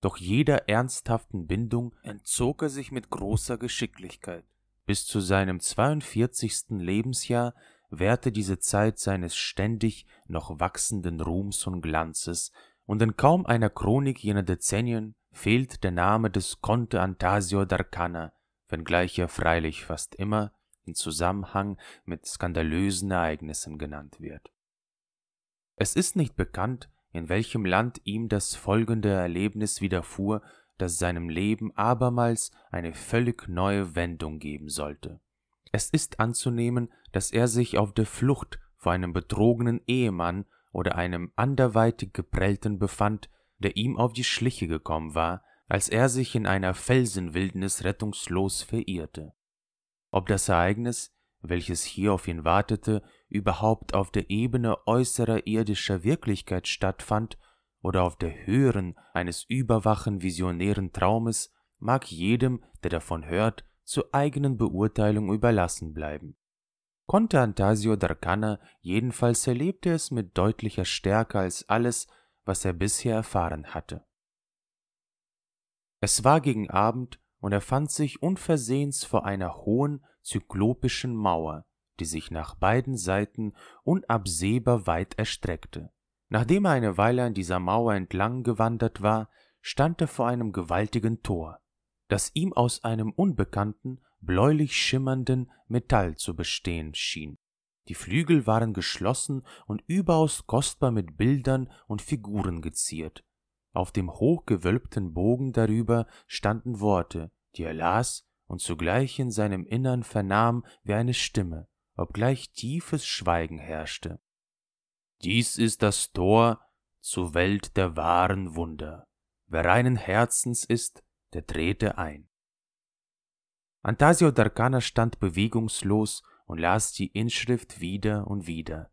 Doch jeder ernsthaften Bindung entzog er sich mit großer Geschicklichkeit. Bis zu seinem 42. Lebensjahr währte diese Zeit seines ständig noch wachsenden Ruhms und Glanzes, und in kaum einer Chronik jener Dezennien fehlt der Name des Conte Antasio d'Arcana, wenngleich er freilich fast immer in Zusammenhang mit skandalösen Ereignissen genannt wird. Es ist nicht bekannt, in welchem Land ihm das folgende Erlebnis widerfuhr, das seinem Leben abermals eine völlig neue Wendung geben sollte. Es ist anzunehmen, dass er sich auf der Flucht vor einem betrogenen Ehemann oder einem anderweitig geprellten befand, der ihm auf die Schliche gekommen war, als er sich in einer Felsenwildnis rettungslos verirrte. Ob das Ereignis, welches hier auf ihn wartete, überhaupt auf der Ebene äußerer irdischer Wirklichkeit stattfand oder auf der höheren eines überwachen visionären Traumes, mag jedem, der davon hört, zur eigenen Beurteilung überlassen bleiben. Konnte Antasio d'Arcana jedenfalls erlebte es mit deutlicher Stärke als alles, was er bisher erfahren hatte. Es war gegen Abend, und er fand sich unversehens vor einer hohen, zyklopischen Mauer, die sich nach beiden Seiten unabsehbar weit erstreckte. Nachdem er eine Weile an dieser Mauer entlang gewandert war, stand er vor einem gewaltigen Tor, das ihm aus einem unbekannten, bläulich schimmernden Metall zu bestehen schien. Die Flügel waren geschlossen und überaus kostbar mit Bildern und Figuren geziert. Auf dem hochgewölbten Bogen darüber standen Worte, die er las und zugleich in seinem Innern vernahm wie eine Stimme, obgleich tiefes Schweigen herrschte. Dies ist das Tor zur Welt der wahren Wunder. Wer reinen Herzens ist, der trete ein. Antasio d'Arcana stand bewegungslos und las die Inschrift wieder und wieder.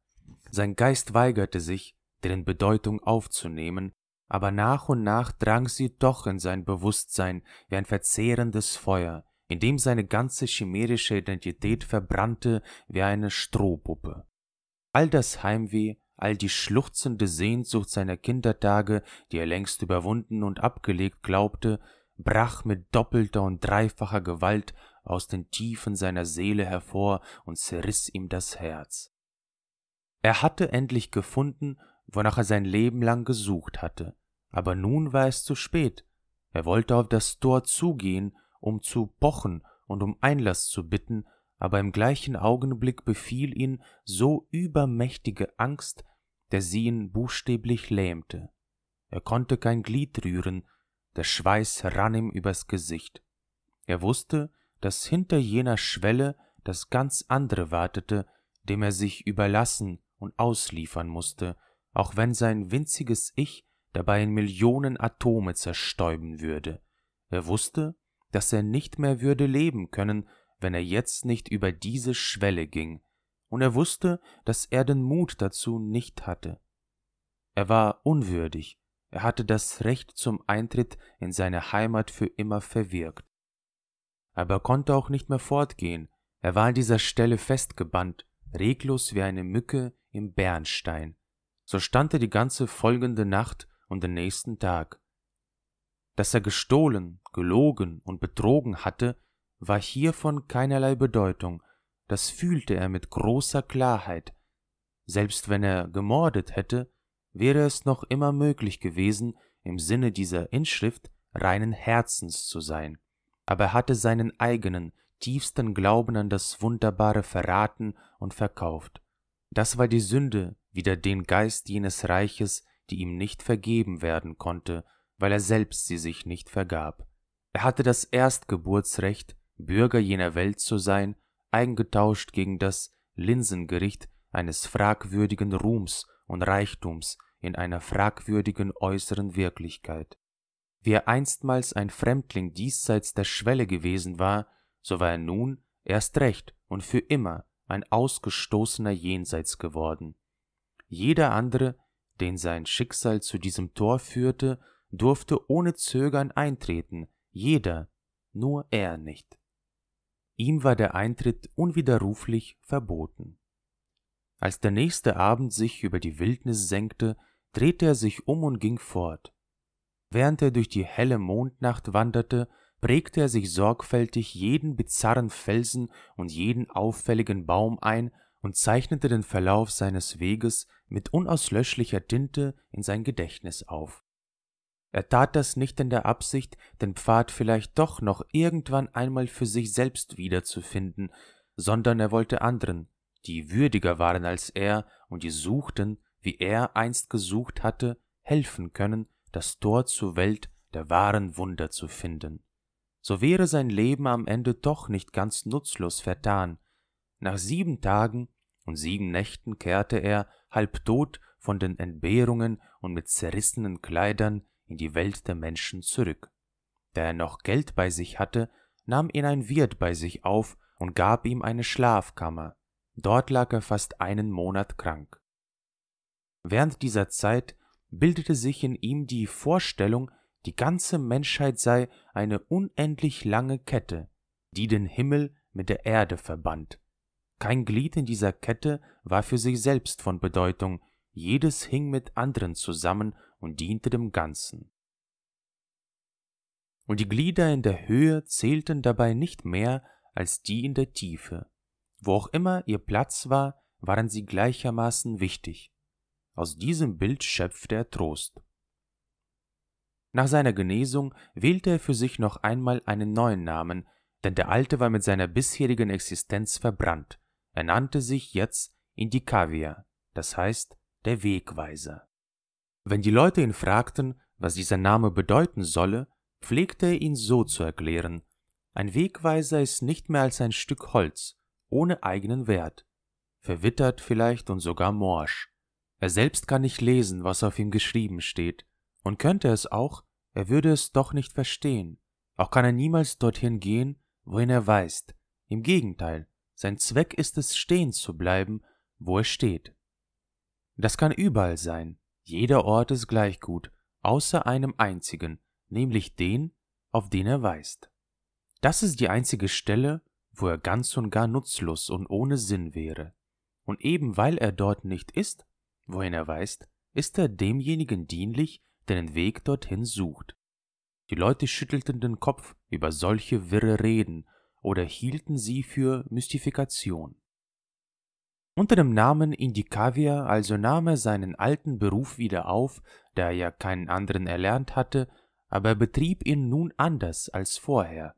Sein Geist weigerte sich, deren Bedeutung aufzunehmen, aber nach und nach drang sie doch in sein Bewusstsein wie ein verzehrendes Feuer, in dem seine ganze chimärische Identität verbrannte wie eine Strohpuppe. All das Heimweh, all die schluchzende Sehnsucht seiner Kindertage, die er längst überwunden und abgelegt glaubte, brach mit doppelter und dreifacher Gewalt aus den Tiefen seiner Seele hervor und zerriß ihm das Herz. Er hatte endlich gefunden, wonach er sein Leben lang gesucht hatte, aber nun war es zu spät. Er wollte auf das Tor zugehen, um zu pochen und um Einlass zu bitten, aber im gleichen Augenblick befiel ihn so übermächtige Angst, der sie ihn buchstäblich lähmte. Er konnte kein Glied rühren, der Schweiß rann ihm übers Gesicht. Er wusste, dass hinter jener Schwelle das ganz andere wartete, dem er sich überlassen und ausliefern musste, auch wenn sein winziges Ich dabei in Millionen Atome zerstäuben würde. Er wusste, dass er nicht mehr würde leben können, wenn er jetzt nicht über diese Schwelle ging, und er wusste, dass er den Mut dazu nicht hatte. Er war unwürdig, er hatte das Recht zum Eintritt in seine Heimat für immer verwirkt aber er konnte auch nicht mehr fortgehen, er war an dieser Stelle festgebannt, reglos wie eine Mücke im Bernstein. So stand er die ganze folgende Nacht und den nächsten Tag. Dass er gestohlen, gelogen und betrogen hatte, war hiervon keinerlei Bedeutung, das fühlte er mit großer Klarheit. Selbst wenn er gemordet hätte, wäre es noch immer möglich gewesen, im Sinne dieser Inschrift reinen Herzens zu sein aber er hatte seinen eigenen, tiefsten Glauben an das Wunderbare verraten und verkauft. Das war die Sünde wider den Geist jenes Reiches, die ihm nicht vergeben werden konnte, weil er selbst sie sich nicht vergab. Er hatte das Erstgeburtsrecht, Bürger jener Welt zu sein, eingetauscht gegen das Linsengericht eines fragwürdigen Ruhms und Reichtums in einer fragwürdigen äußeren Wirklichkeit. Wie er einstmals ein Fremdling diesseits der Schwelle gewesen war, so war er nun erst recht und für immer ein Ausgestoßener jenseits geworden. Jeder andere, den sein Schicksal zu diesem Tor führte, durfte ohne Zögern eintreten, jeder, nur er nicht. Ihm war der Eintritt unwiderruflich verboten. Als der nächste Abend sich über die Wildnis senkte, drehte er sich um und ging fort. Während er durch die helle Mondnacht wanderte, prägte er sich sorgfältig jeden bizarren Felsen und jeden auffälligen Baum ein und zeichnete den Verlauf seines Weges mit unauslöschlicher Tinte in sein Gedächtnis auf. Er tat das nicht in der Absicht, den Pfad vielleicht doch noch irgendwann einmal für sich selbst wiederzufinden, sondern er wollte anderen, die würdiger waren als er und die suchten, wie er einst gesucht hatte, helfen können, das Tor zur Welt der wahren Wunder zu finden. So wäre sein Leben am Ende doch nicht ganz nutzlos vertan. Nach sieben Tagen und sieben Nächten kehrte er, halb tot von den Entbehrungen und mit zerrissenen Kleidern, in die Welt der Menschen zurück. Da er noch Geld bei sich hatte, nahm ihn ein Wirt bei sich auf und gab ihm eine Schlafkammer. Dort lag er fast einen Monat krank. Während dieser Zeit bildete sich in ihm die Vorstellung, die ganze Menschheit sei eine unendlich lange Kette, die den Himmel mit der Erde verband. Kein Glied in dieser Kette war für sich selbst von Bedeutung, jedes hing mit anderen zusammen und diente dem Ganzen. und die Glieder in der Höhe zählten dabei nicht mehr als die in der Tiefe. Wo auch immer ihr Platz war, waren sie gleichermaßen wichtig. Aus diesem Bild schöpfte er Trost. Nach seiner Genesung wählte er für sich noch einmal einen neuen Namen, denn der alte war mit seiner bisherigen Existenz verbrannt. Er nannte sich jetzt Indicavia, das heißt der Wegweiser. Wenn die Leute ihn fragten, was dieser Name bedeuten solle, pflegte er ihn so zu erklären. Ein Wegweiser ist nicht mehr als ein Stück Holz, ohne eigenen Wert, verwittert vielleicht und sogar morsch. Er selbst kann nicht lesen, was auf ihm geschrieben steht, und könnte es auch, er würde es doch nicht verstehen. Auch kann er niemals dorthin gehen, wohin er weist. Im Gegenteil, sein Zweck ist es, stehen zu bleiben, wo er steht. Das kann überall sein, jeder Ort ist gleich gut, außer einem einzigen, nämlich den, auf den er weist. Das ist die einzige Stelle, wo er ganz und gar nutzlos und ohne Sinn wäre. Und eben weil er dort nicht ist, wohin er weist, ist er demjenigen dienlich, der den Weg dorthin sucht. Die Leute schüttelten den Kopf über solche wirre Reden oder hielten sie für Mystifikation. Unter dem Namen Indicavia also nahm er seinen alten Beruf wieder auf, da er ja keinen anderen erlernt hatte, aber er betrieb ihn nun anders als vorher.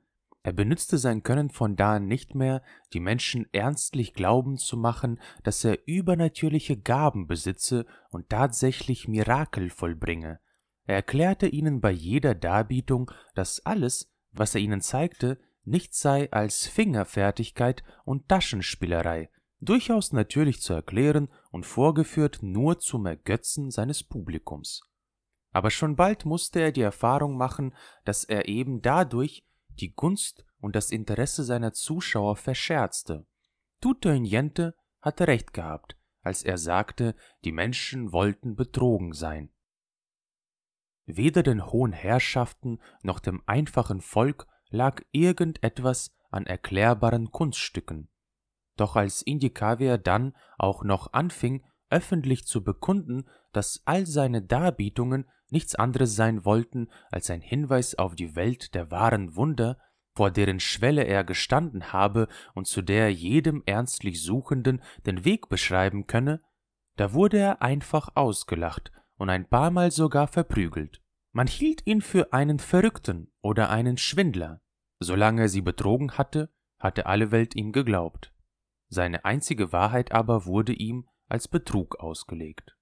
Er benützte sein Können von da an nicht mehr, die Menschen ernstlich glauben zu machen, dass er übernatürliche Gaben besitze und tatsächlich Mirakel vollbringe. Er erklärte ihnen bei jeder Darbietung, dass alles, was er ihnen zeigte, nichts sei als Fingerfertigkeit und Taschenspielerei, durchaus natürlich zu erklären und vorgeführt nur zum Ergötzen seines Publikums. Aber schon bald musste er die Erfahrung machen, dass er eben dadurch die Gunst und das Interesse seiner Zuschauer verscherzte. Tutto Niente hatte recht gehabt, als er sagte, die Menschen wollten betrogen sein. Weder den hohen Herrschaften noch dem einfachen Volk lag irgendetwas an erklärbaren Kunststücken. Doch als Indikavier dann auch noch anfing, öffentlich zu bekunden, dass all seine Darbietungen nichts anderes sein wollten als ein Hinweis auf die Welt der wahren Wunder, vor deren Schwelle er gestanden habe und zu der jedem ernstlich Suchenden den Weg beschreiben könne, da wurde er einfach ausgelacht und ein paarmal sogar verprügelt. Man hielt ihn für einen Verrückten oder einen Schwindler. Solange er sie betrogen hatte, hatte alle Welt ihm geglaubt. Seine einzige Wahrheit aber wurde ihm als Betrug ausgelegt.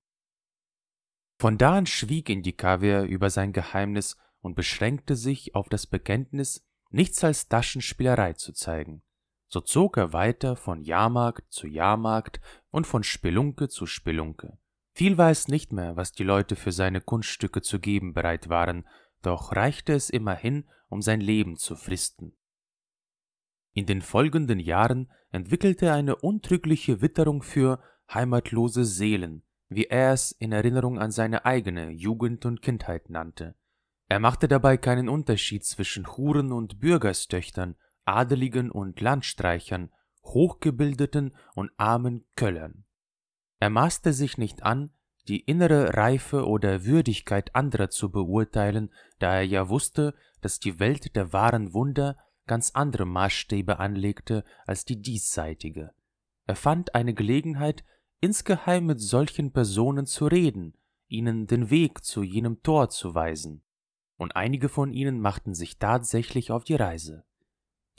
Von da an schwieg Indikavier über sein Geheimnis und beschränkte sich auf das Bekenntnis, nichts als Taschenspielerei zu zeigen. So zog er weiter von Jahrmarkt zu Jahrmarkt und von Spelunke zu Spelunke. Viel war es nicht mehr, was die Leute für seine Kunststücke zu geben bereit waren, doch reichte es immerhin, um sein Leben zu fristen. In den folgenden Jahren entwickelte er eine untrügliche Witterung für heimatlose Seelen, wie er es in Erinnerung an seine eigene Jugend und Kindheit nannte. Er machte dabei keinen Unterschied zwischen Huren und Bürgerstöchtern, Adeligen und Landstreichern, Hochgebildeten und armen Köllern. Er maßte sich nicht an, die innere Reife oder Würdigkeit anderer zu beurteilen, da er ja wusste, dass die Welt der wahren Wunder ganz andere Maßstäbe anlegte als die diesseitige. Er fand eine Gelegenheit, insgeheim mit solchen Personen zu reden, ihnen den Weg zu jenem Tor zu weisen, und einige von ihnen machten sich tatsächlich auf die Reise.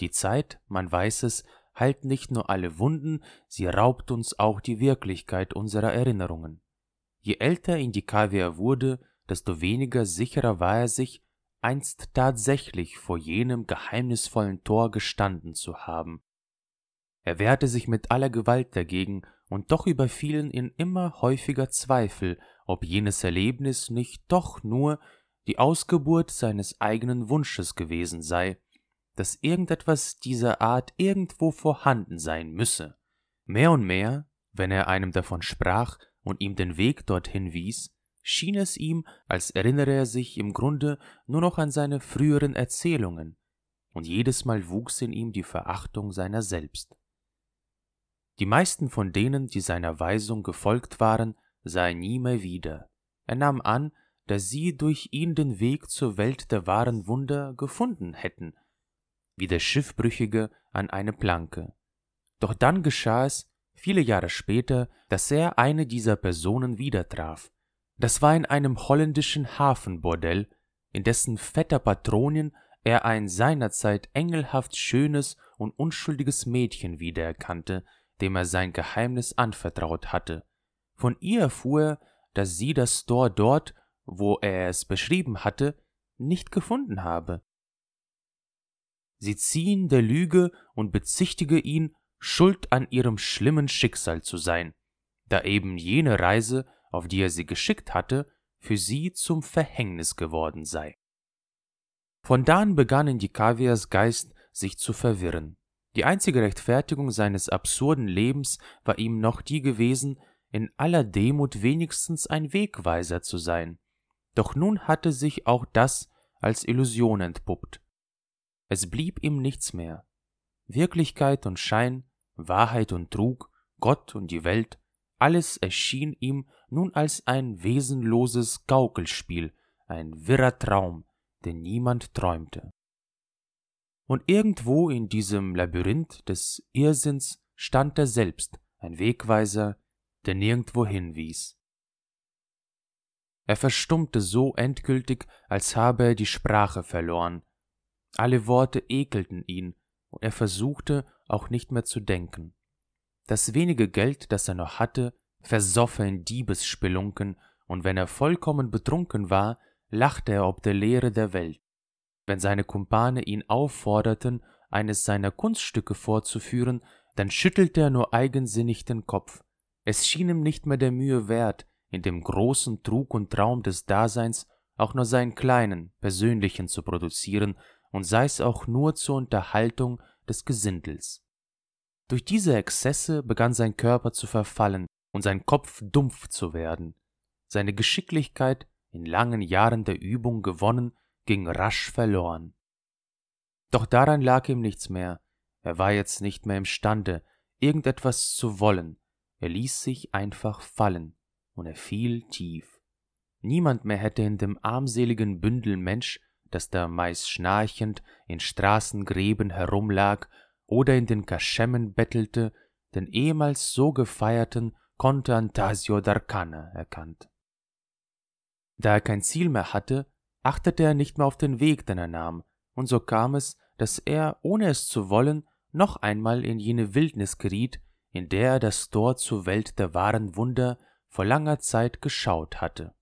Die Zeit, man weiß es, heilt nicht nur alle Wunden, sie raubt uns auch die Wirklichkeit unserer Erinnerungen. Je älter Indikavier wurde, desto weniger sicherer war er sich, einst tatsächlich vor jenem geheimnisvollen Tor gestanden zu haben. Er wehrte sich mit aller Gewalt dagegen, und doch überfielen ihn immer häufiger Zweifel, ob jenes Erlebnis nicht doch nur die Ausgeburt seines eigenen Wunsches gewesen sei, dass irgendetwas dieser Art irgendwo vorhanden sein müsse. Mehr und mehr, wenn er einem davon sprach und ihm den Weg dorthin wies, schien es ihm, als erinnere er sich im Grunde nur noch an seine früheren Erzählungen, und jedes Mal wuchs in ihm die Verachtung seiner selbst. Die meisten von denen, die seiner Weisung gefolgt waren, sah er nie mehr wieder. Er nahm an, da sie durch ihn den Weg zur Welt der wahren Wunder gefunden hätten, wie der Schiffbrüchige an eine Planke. Doch dann geschah es, viele Jahre später, dass er eine dieser Personen wieder traf. Das war in einem holländischen Hafenbordell, in dessen fetter Patronien er ein seinerzeit engelhaft schönes und unschuldiges Mädchen wiedererkannte, dem er sein Geheimnis anvertraut hatte. Von ihr erfuhr er, dass sie das Store dort, wo er es beschrieben hatte, nicht gefunden habe. Sie ziehen der Lüge und bezichtige ihn, schuld an ihrem schlimmen Schicksal zu sein, da eben jene Reise, auf die er sie geschickt hatte, für sie zum Verhängnis geworden sei. Von da an begann in Dikavias Geist sich zu verwirren. Die einzige Rechtfertigung seines absurden Lebens war ihm noch die gewesen, in aller Demut wenigstens ein Wegweiser zu sein. Doch nun hatte sich auch das als Illusion entpuppt. Es blieb ihm nichts mehr. Wirklichkeit und Schein, Wahrheit und Trug, Gott und die Welt, alles erschien ihm nun als ein wesenloses Gaukelspiel, ein wirrer Traum, den niemand träumte. Und irgendwo in diesem Labyrinth des Irrsinns stand er selbst, ein Wegweiser, der nirgendwo hinwies. Er verstummte so endgültig, als habe er die Sprache verloren. Alle Worte ekelten ihn, und er versuchte auch nicht mehr zu denken. Das wenige Geld, das er noch hatte, versoff er in Diebesspelunken, und wenn er vollkommen betrunken war, lachte er ob der Leere der Welt. Wenn seine Kumpane ihn aufforderten, eines seiner Kunststücke vorzuführen, dann schüttelte er nur eigensinnig den Kopf. Es schien ihm nicht mehr der Mühe wert, in dem großen Trug und Traum des Daseins auch nur seinen kleinen, persönlichen zu produzieren, und sei es auch nur zur Unterhaltung des Gesindels. Durch diese Exzesse begann sein Körper zu verfallen und sein Kopf dumpf zu werden. Seine Geschicklichkeit, in langen Jahren der Übung gewonnen, ging rasch verloren. Doch daran lag ihm nichts mehr, er war jetzt nicht mehr imstande, irgendetwas zu wollen, er ließ sich einfach fallen, und er fiel tief. Niemand mehr hätte in dem armseligen Bündel Mensch, das da meist schnarchend in Straßengräben herumlag oder in den Kaschemmen bettelte, den ehemals so gefeierten Conte Antasio d'Arcana erkannt. Da er kein Ziel mehr hatte, achtete er nicht mehr auf den Weg, den er nahm, und so kam es, dass er, ohne es zu wollen, noch einmal in jene Wildnis geriet, in der er das Tor zur Welt der wahren Wunder vor langer Zeit geschaut hatte.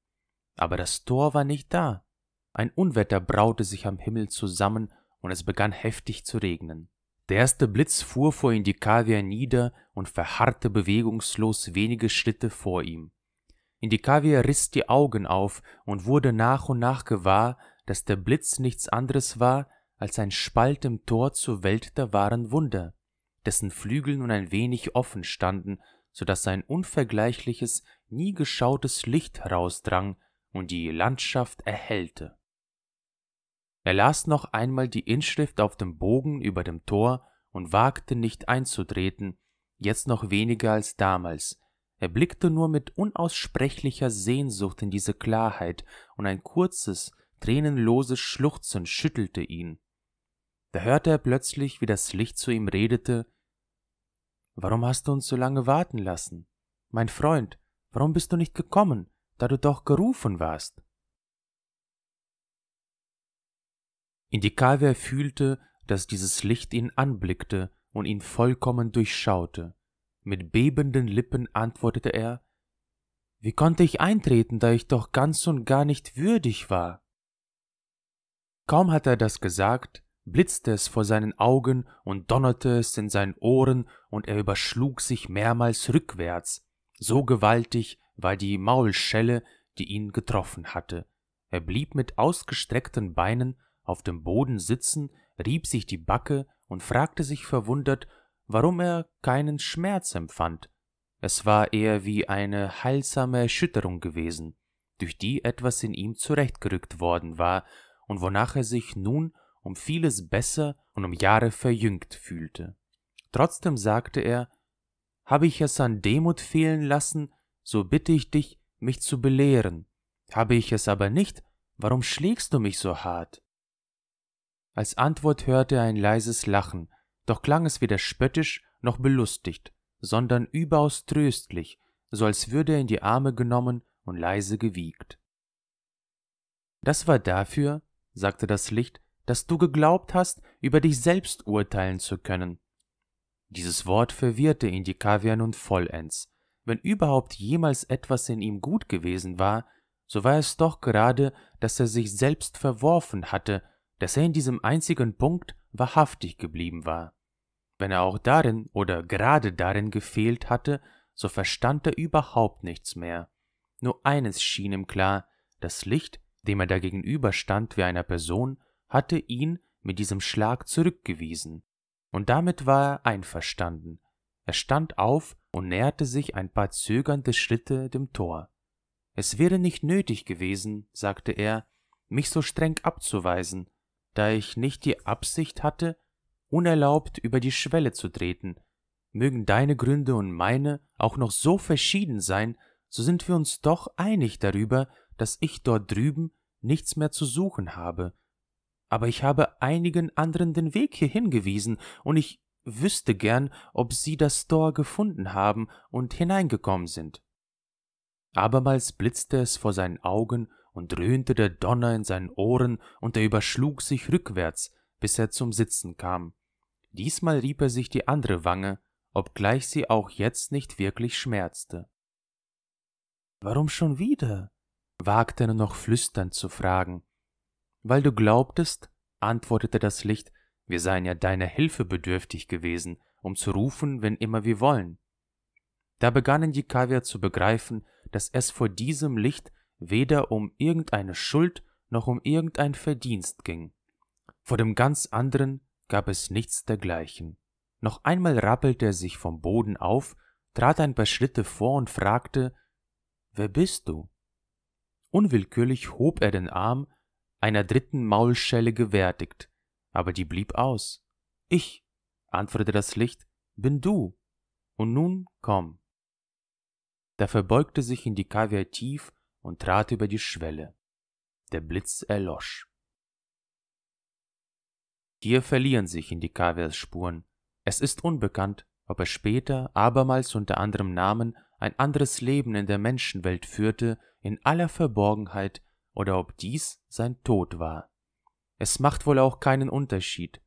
Aber das Tor war nicht da. Ein Unwetter braute sich am Himmel zusammen und es begann heftig zu regnen. Der erste Blitz fuhr vor Indikavia nieder und verharrte bewegungslos wenige Schritte vor ihm. Indikavia riss die Augen auf und wurde nach und nach gewahr, dass der Blitz nichts anderes war als ein Spalt im Tor zur Welt der wahren Wunder, dessen Flügel nun ein wenig offen standen, so dass ein unvergleichliches, nie geschautes Licht herausdrang und die Landschaft erhellte. Er las noch einmal die Inschrift auf dem Bogen über dem Tor und wagte nicht einzutreten, jetzt noch weniger als damals, er blickte nur mit unaussprechlicher Sehnsucht in diese Klarheit, und ein kurzes, tränenloses Schluchzen schüttelte ihn. Da hörte er plötzlich, wie das Licht zu ihm redete Warum hast du uns so lange warten lassen? Mein Freund, warum bist du nicht gekommen, da du doch gerufen warst? Indikaver fühlte, dass dieses Licht ihn anblickte und ihn vollkommen durchschaute. Mit bebenden Lippen antwortete er Wie konnte ich eintreten, da ich doch ganz und gar nicht würdig war? Kaum hatte er das gesagt, blitzte es vor seinen Augen und donnerte es in seinen Ohren, und er überschlug sich mehrmals rückwärts. So gewaltig war die Maulschelle, die ihn getroffen hatte. Er blieb mit ausgestreckten Beinen auf dem Boden sitzen, rieb sich die Backe und fragte sich verwundert, warum er keinen Schmerz empfand. Es war eher wie eine heilsame Erschütterung gewesen, durch die etwas in ihm zurechtgerückt worden war und wonach er sich nun um vieles besser und um Jahre verjüngt fühlte. Trotzdem sagte er, habe ich es an Demut fehlen lassen, so bitte ich dich, mich zu belehren. Habe ich es aber nicht, warum schlägst du mich so hart? Als Antwort hörte er ein leises Lachen, doch klang es weder spöttisch noch belustigt, sondern überaus tröstlich, so als würde er in die Arme genommen und leise gewiegt. Das war dafür, sagte das Licht, dass du geglaubt hast, über dich selbst urteilen zu können. Dieses Wort verwirrte ihn die Kaviar nun vollends. Wenn überhaupt jemals etwas in ihm gut gewesen war, so war es doch gerade, dass er sich selbst verworfen hatte, dass er in diesem einzigen Punkt wahrhaftig geblieben war. Wenn er auch darin oder gerade darin gefehlt hatte, so verstand er überhaupt nichts mehr. Nur eines schien ihm klar, das Licht, dem er da gegenüberstand wie einer Person, hatte ihn mit diesem Schlag zurückgewiesen. Und damit war er einverstanden. Er stand auf und näherte sich ein paar zögernde Schritte dem Tor. Es wäre nicht nötig gewesen, sagte er, mich so streng abzuweisen, da ich nicht die Absicht hatte, unerlaubt über die Schwelle zu treten. Mögen deine Gründe und meine auch noch so verschieden sein, so sind wir uns doch einig darüber, dass ich dort drüben nichts mehr zu suchen habe. Aber ich habe einigen anderen den Weg hier hingewiesen, und ich wüsste gern, ob sie das Tor gefunden haben und hineingekommen sind. Abermals blitzte es vor seinen Augen und dröhnte der Donner in seinen Ohren, und er überschlug sich rückwärts, bis er zum Sitzen kam. Diesmal rieb er sich die andere Wange, obgleich sie auch jetzt nicht wirklich schmerzte. Warum schon wieder? wagte er noch flüsternd zu fragen. Weil du glaubtest, antwortete das Licht, wir seien ja deiner Hilfe bedürftig gewesen, um zu rufen, wenn immer wir wollen. Da begannen die Kaviar zu begreifen, dass es vor diesem Licht weder um irgendeine Schuld noch um irgendein Verdienst ging. Vor dem ganz anderen gab es nichts dergleichen. Noch einmal rappelte er sich vom Boden auf, trat ein paar Schritte vor und fragte Wer bist du? Unwillkürlich hob er den Arm, einer dritten Maulschelle gewärtigt, aber die blieb aus. Ich, antwortete das Licht, bin du. Und nun komm. Da verbeugte sich in die Kaviar tief und trat über die Schwelle. Der Blitz erlosch. Hier verlieren sich in die Kaviars Spuren. Es ist unbekannt, ob er später abermals unter anderem Namen ein anderes Leben in der Menschenwelt führte, in aller Verborgenheit, oder ob dies sein Tod war. Es macht wohl auch keinen Unterschied.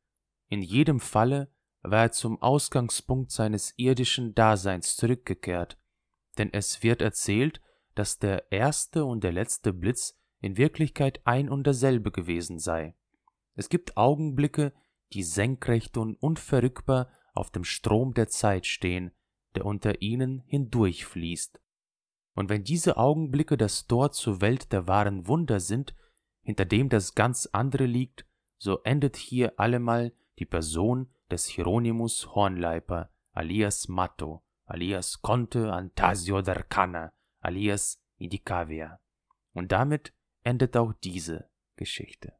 In jedem Falle war er zum Ausgangspunkt seines irdischen Daseins zurückgekehrt, denn es wird erzählt, dass der erste und der letzte Blitz in Wirklichkeit ein und derselbe gewesen sei. Es gibt Augenblicke, die senkrecht und unverrückbar auf dem Strom der Zeit stehen, der unter ihnen hindurchfließt. Und wenn diese Augenblicke das Tor zur Welt der wahren Wunder sind, hinter dem das ganz andere liegt, so endet hier allemal die Person des Hieronymus Hornleiper, alias Matto, alias Conte Antasio d'Arcana, alias Indicavia. Und damit endet auch diese Geschichte.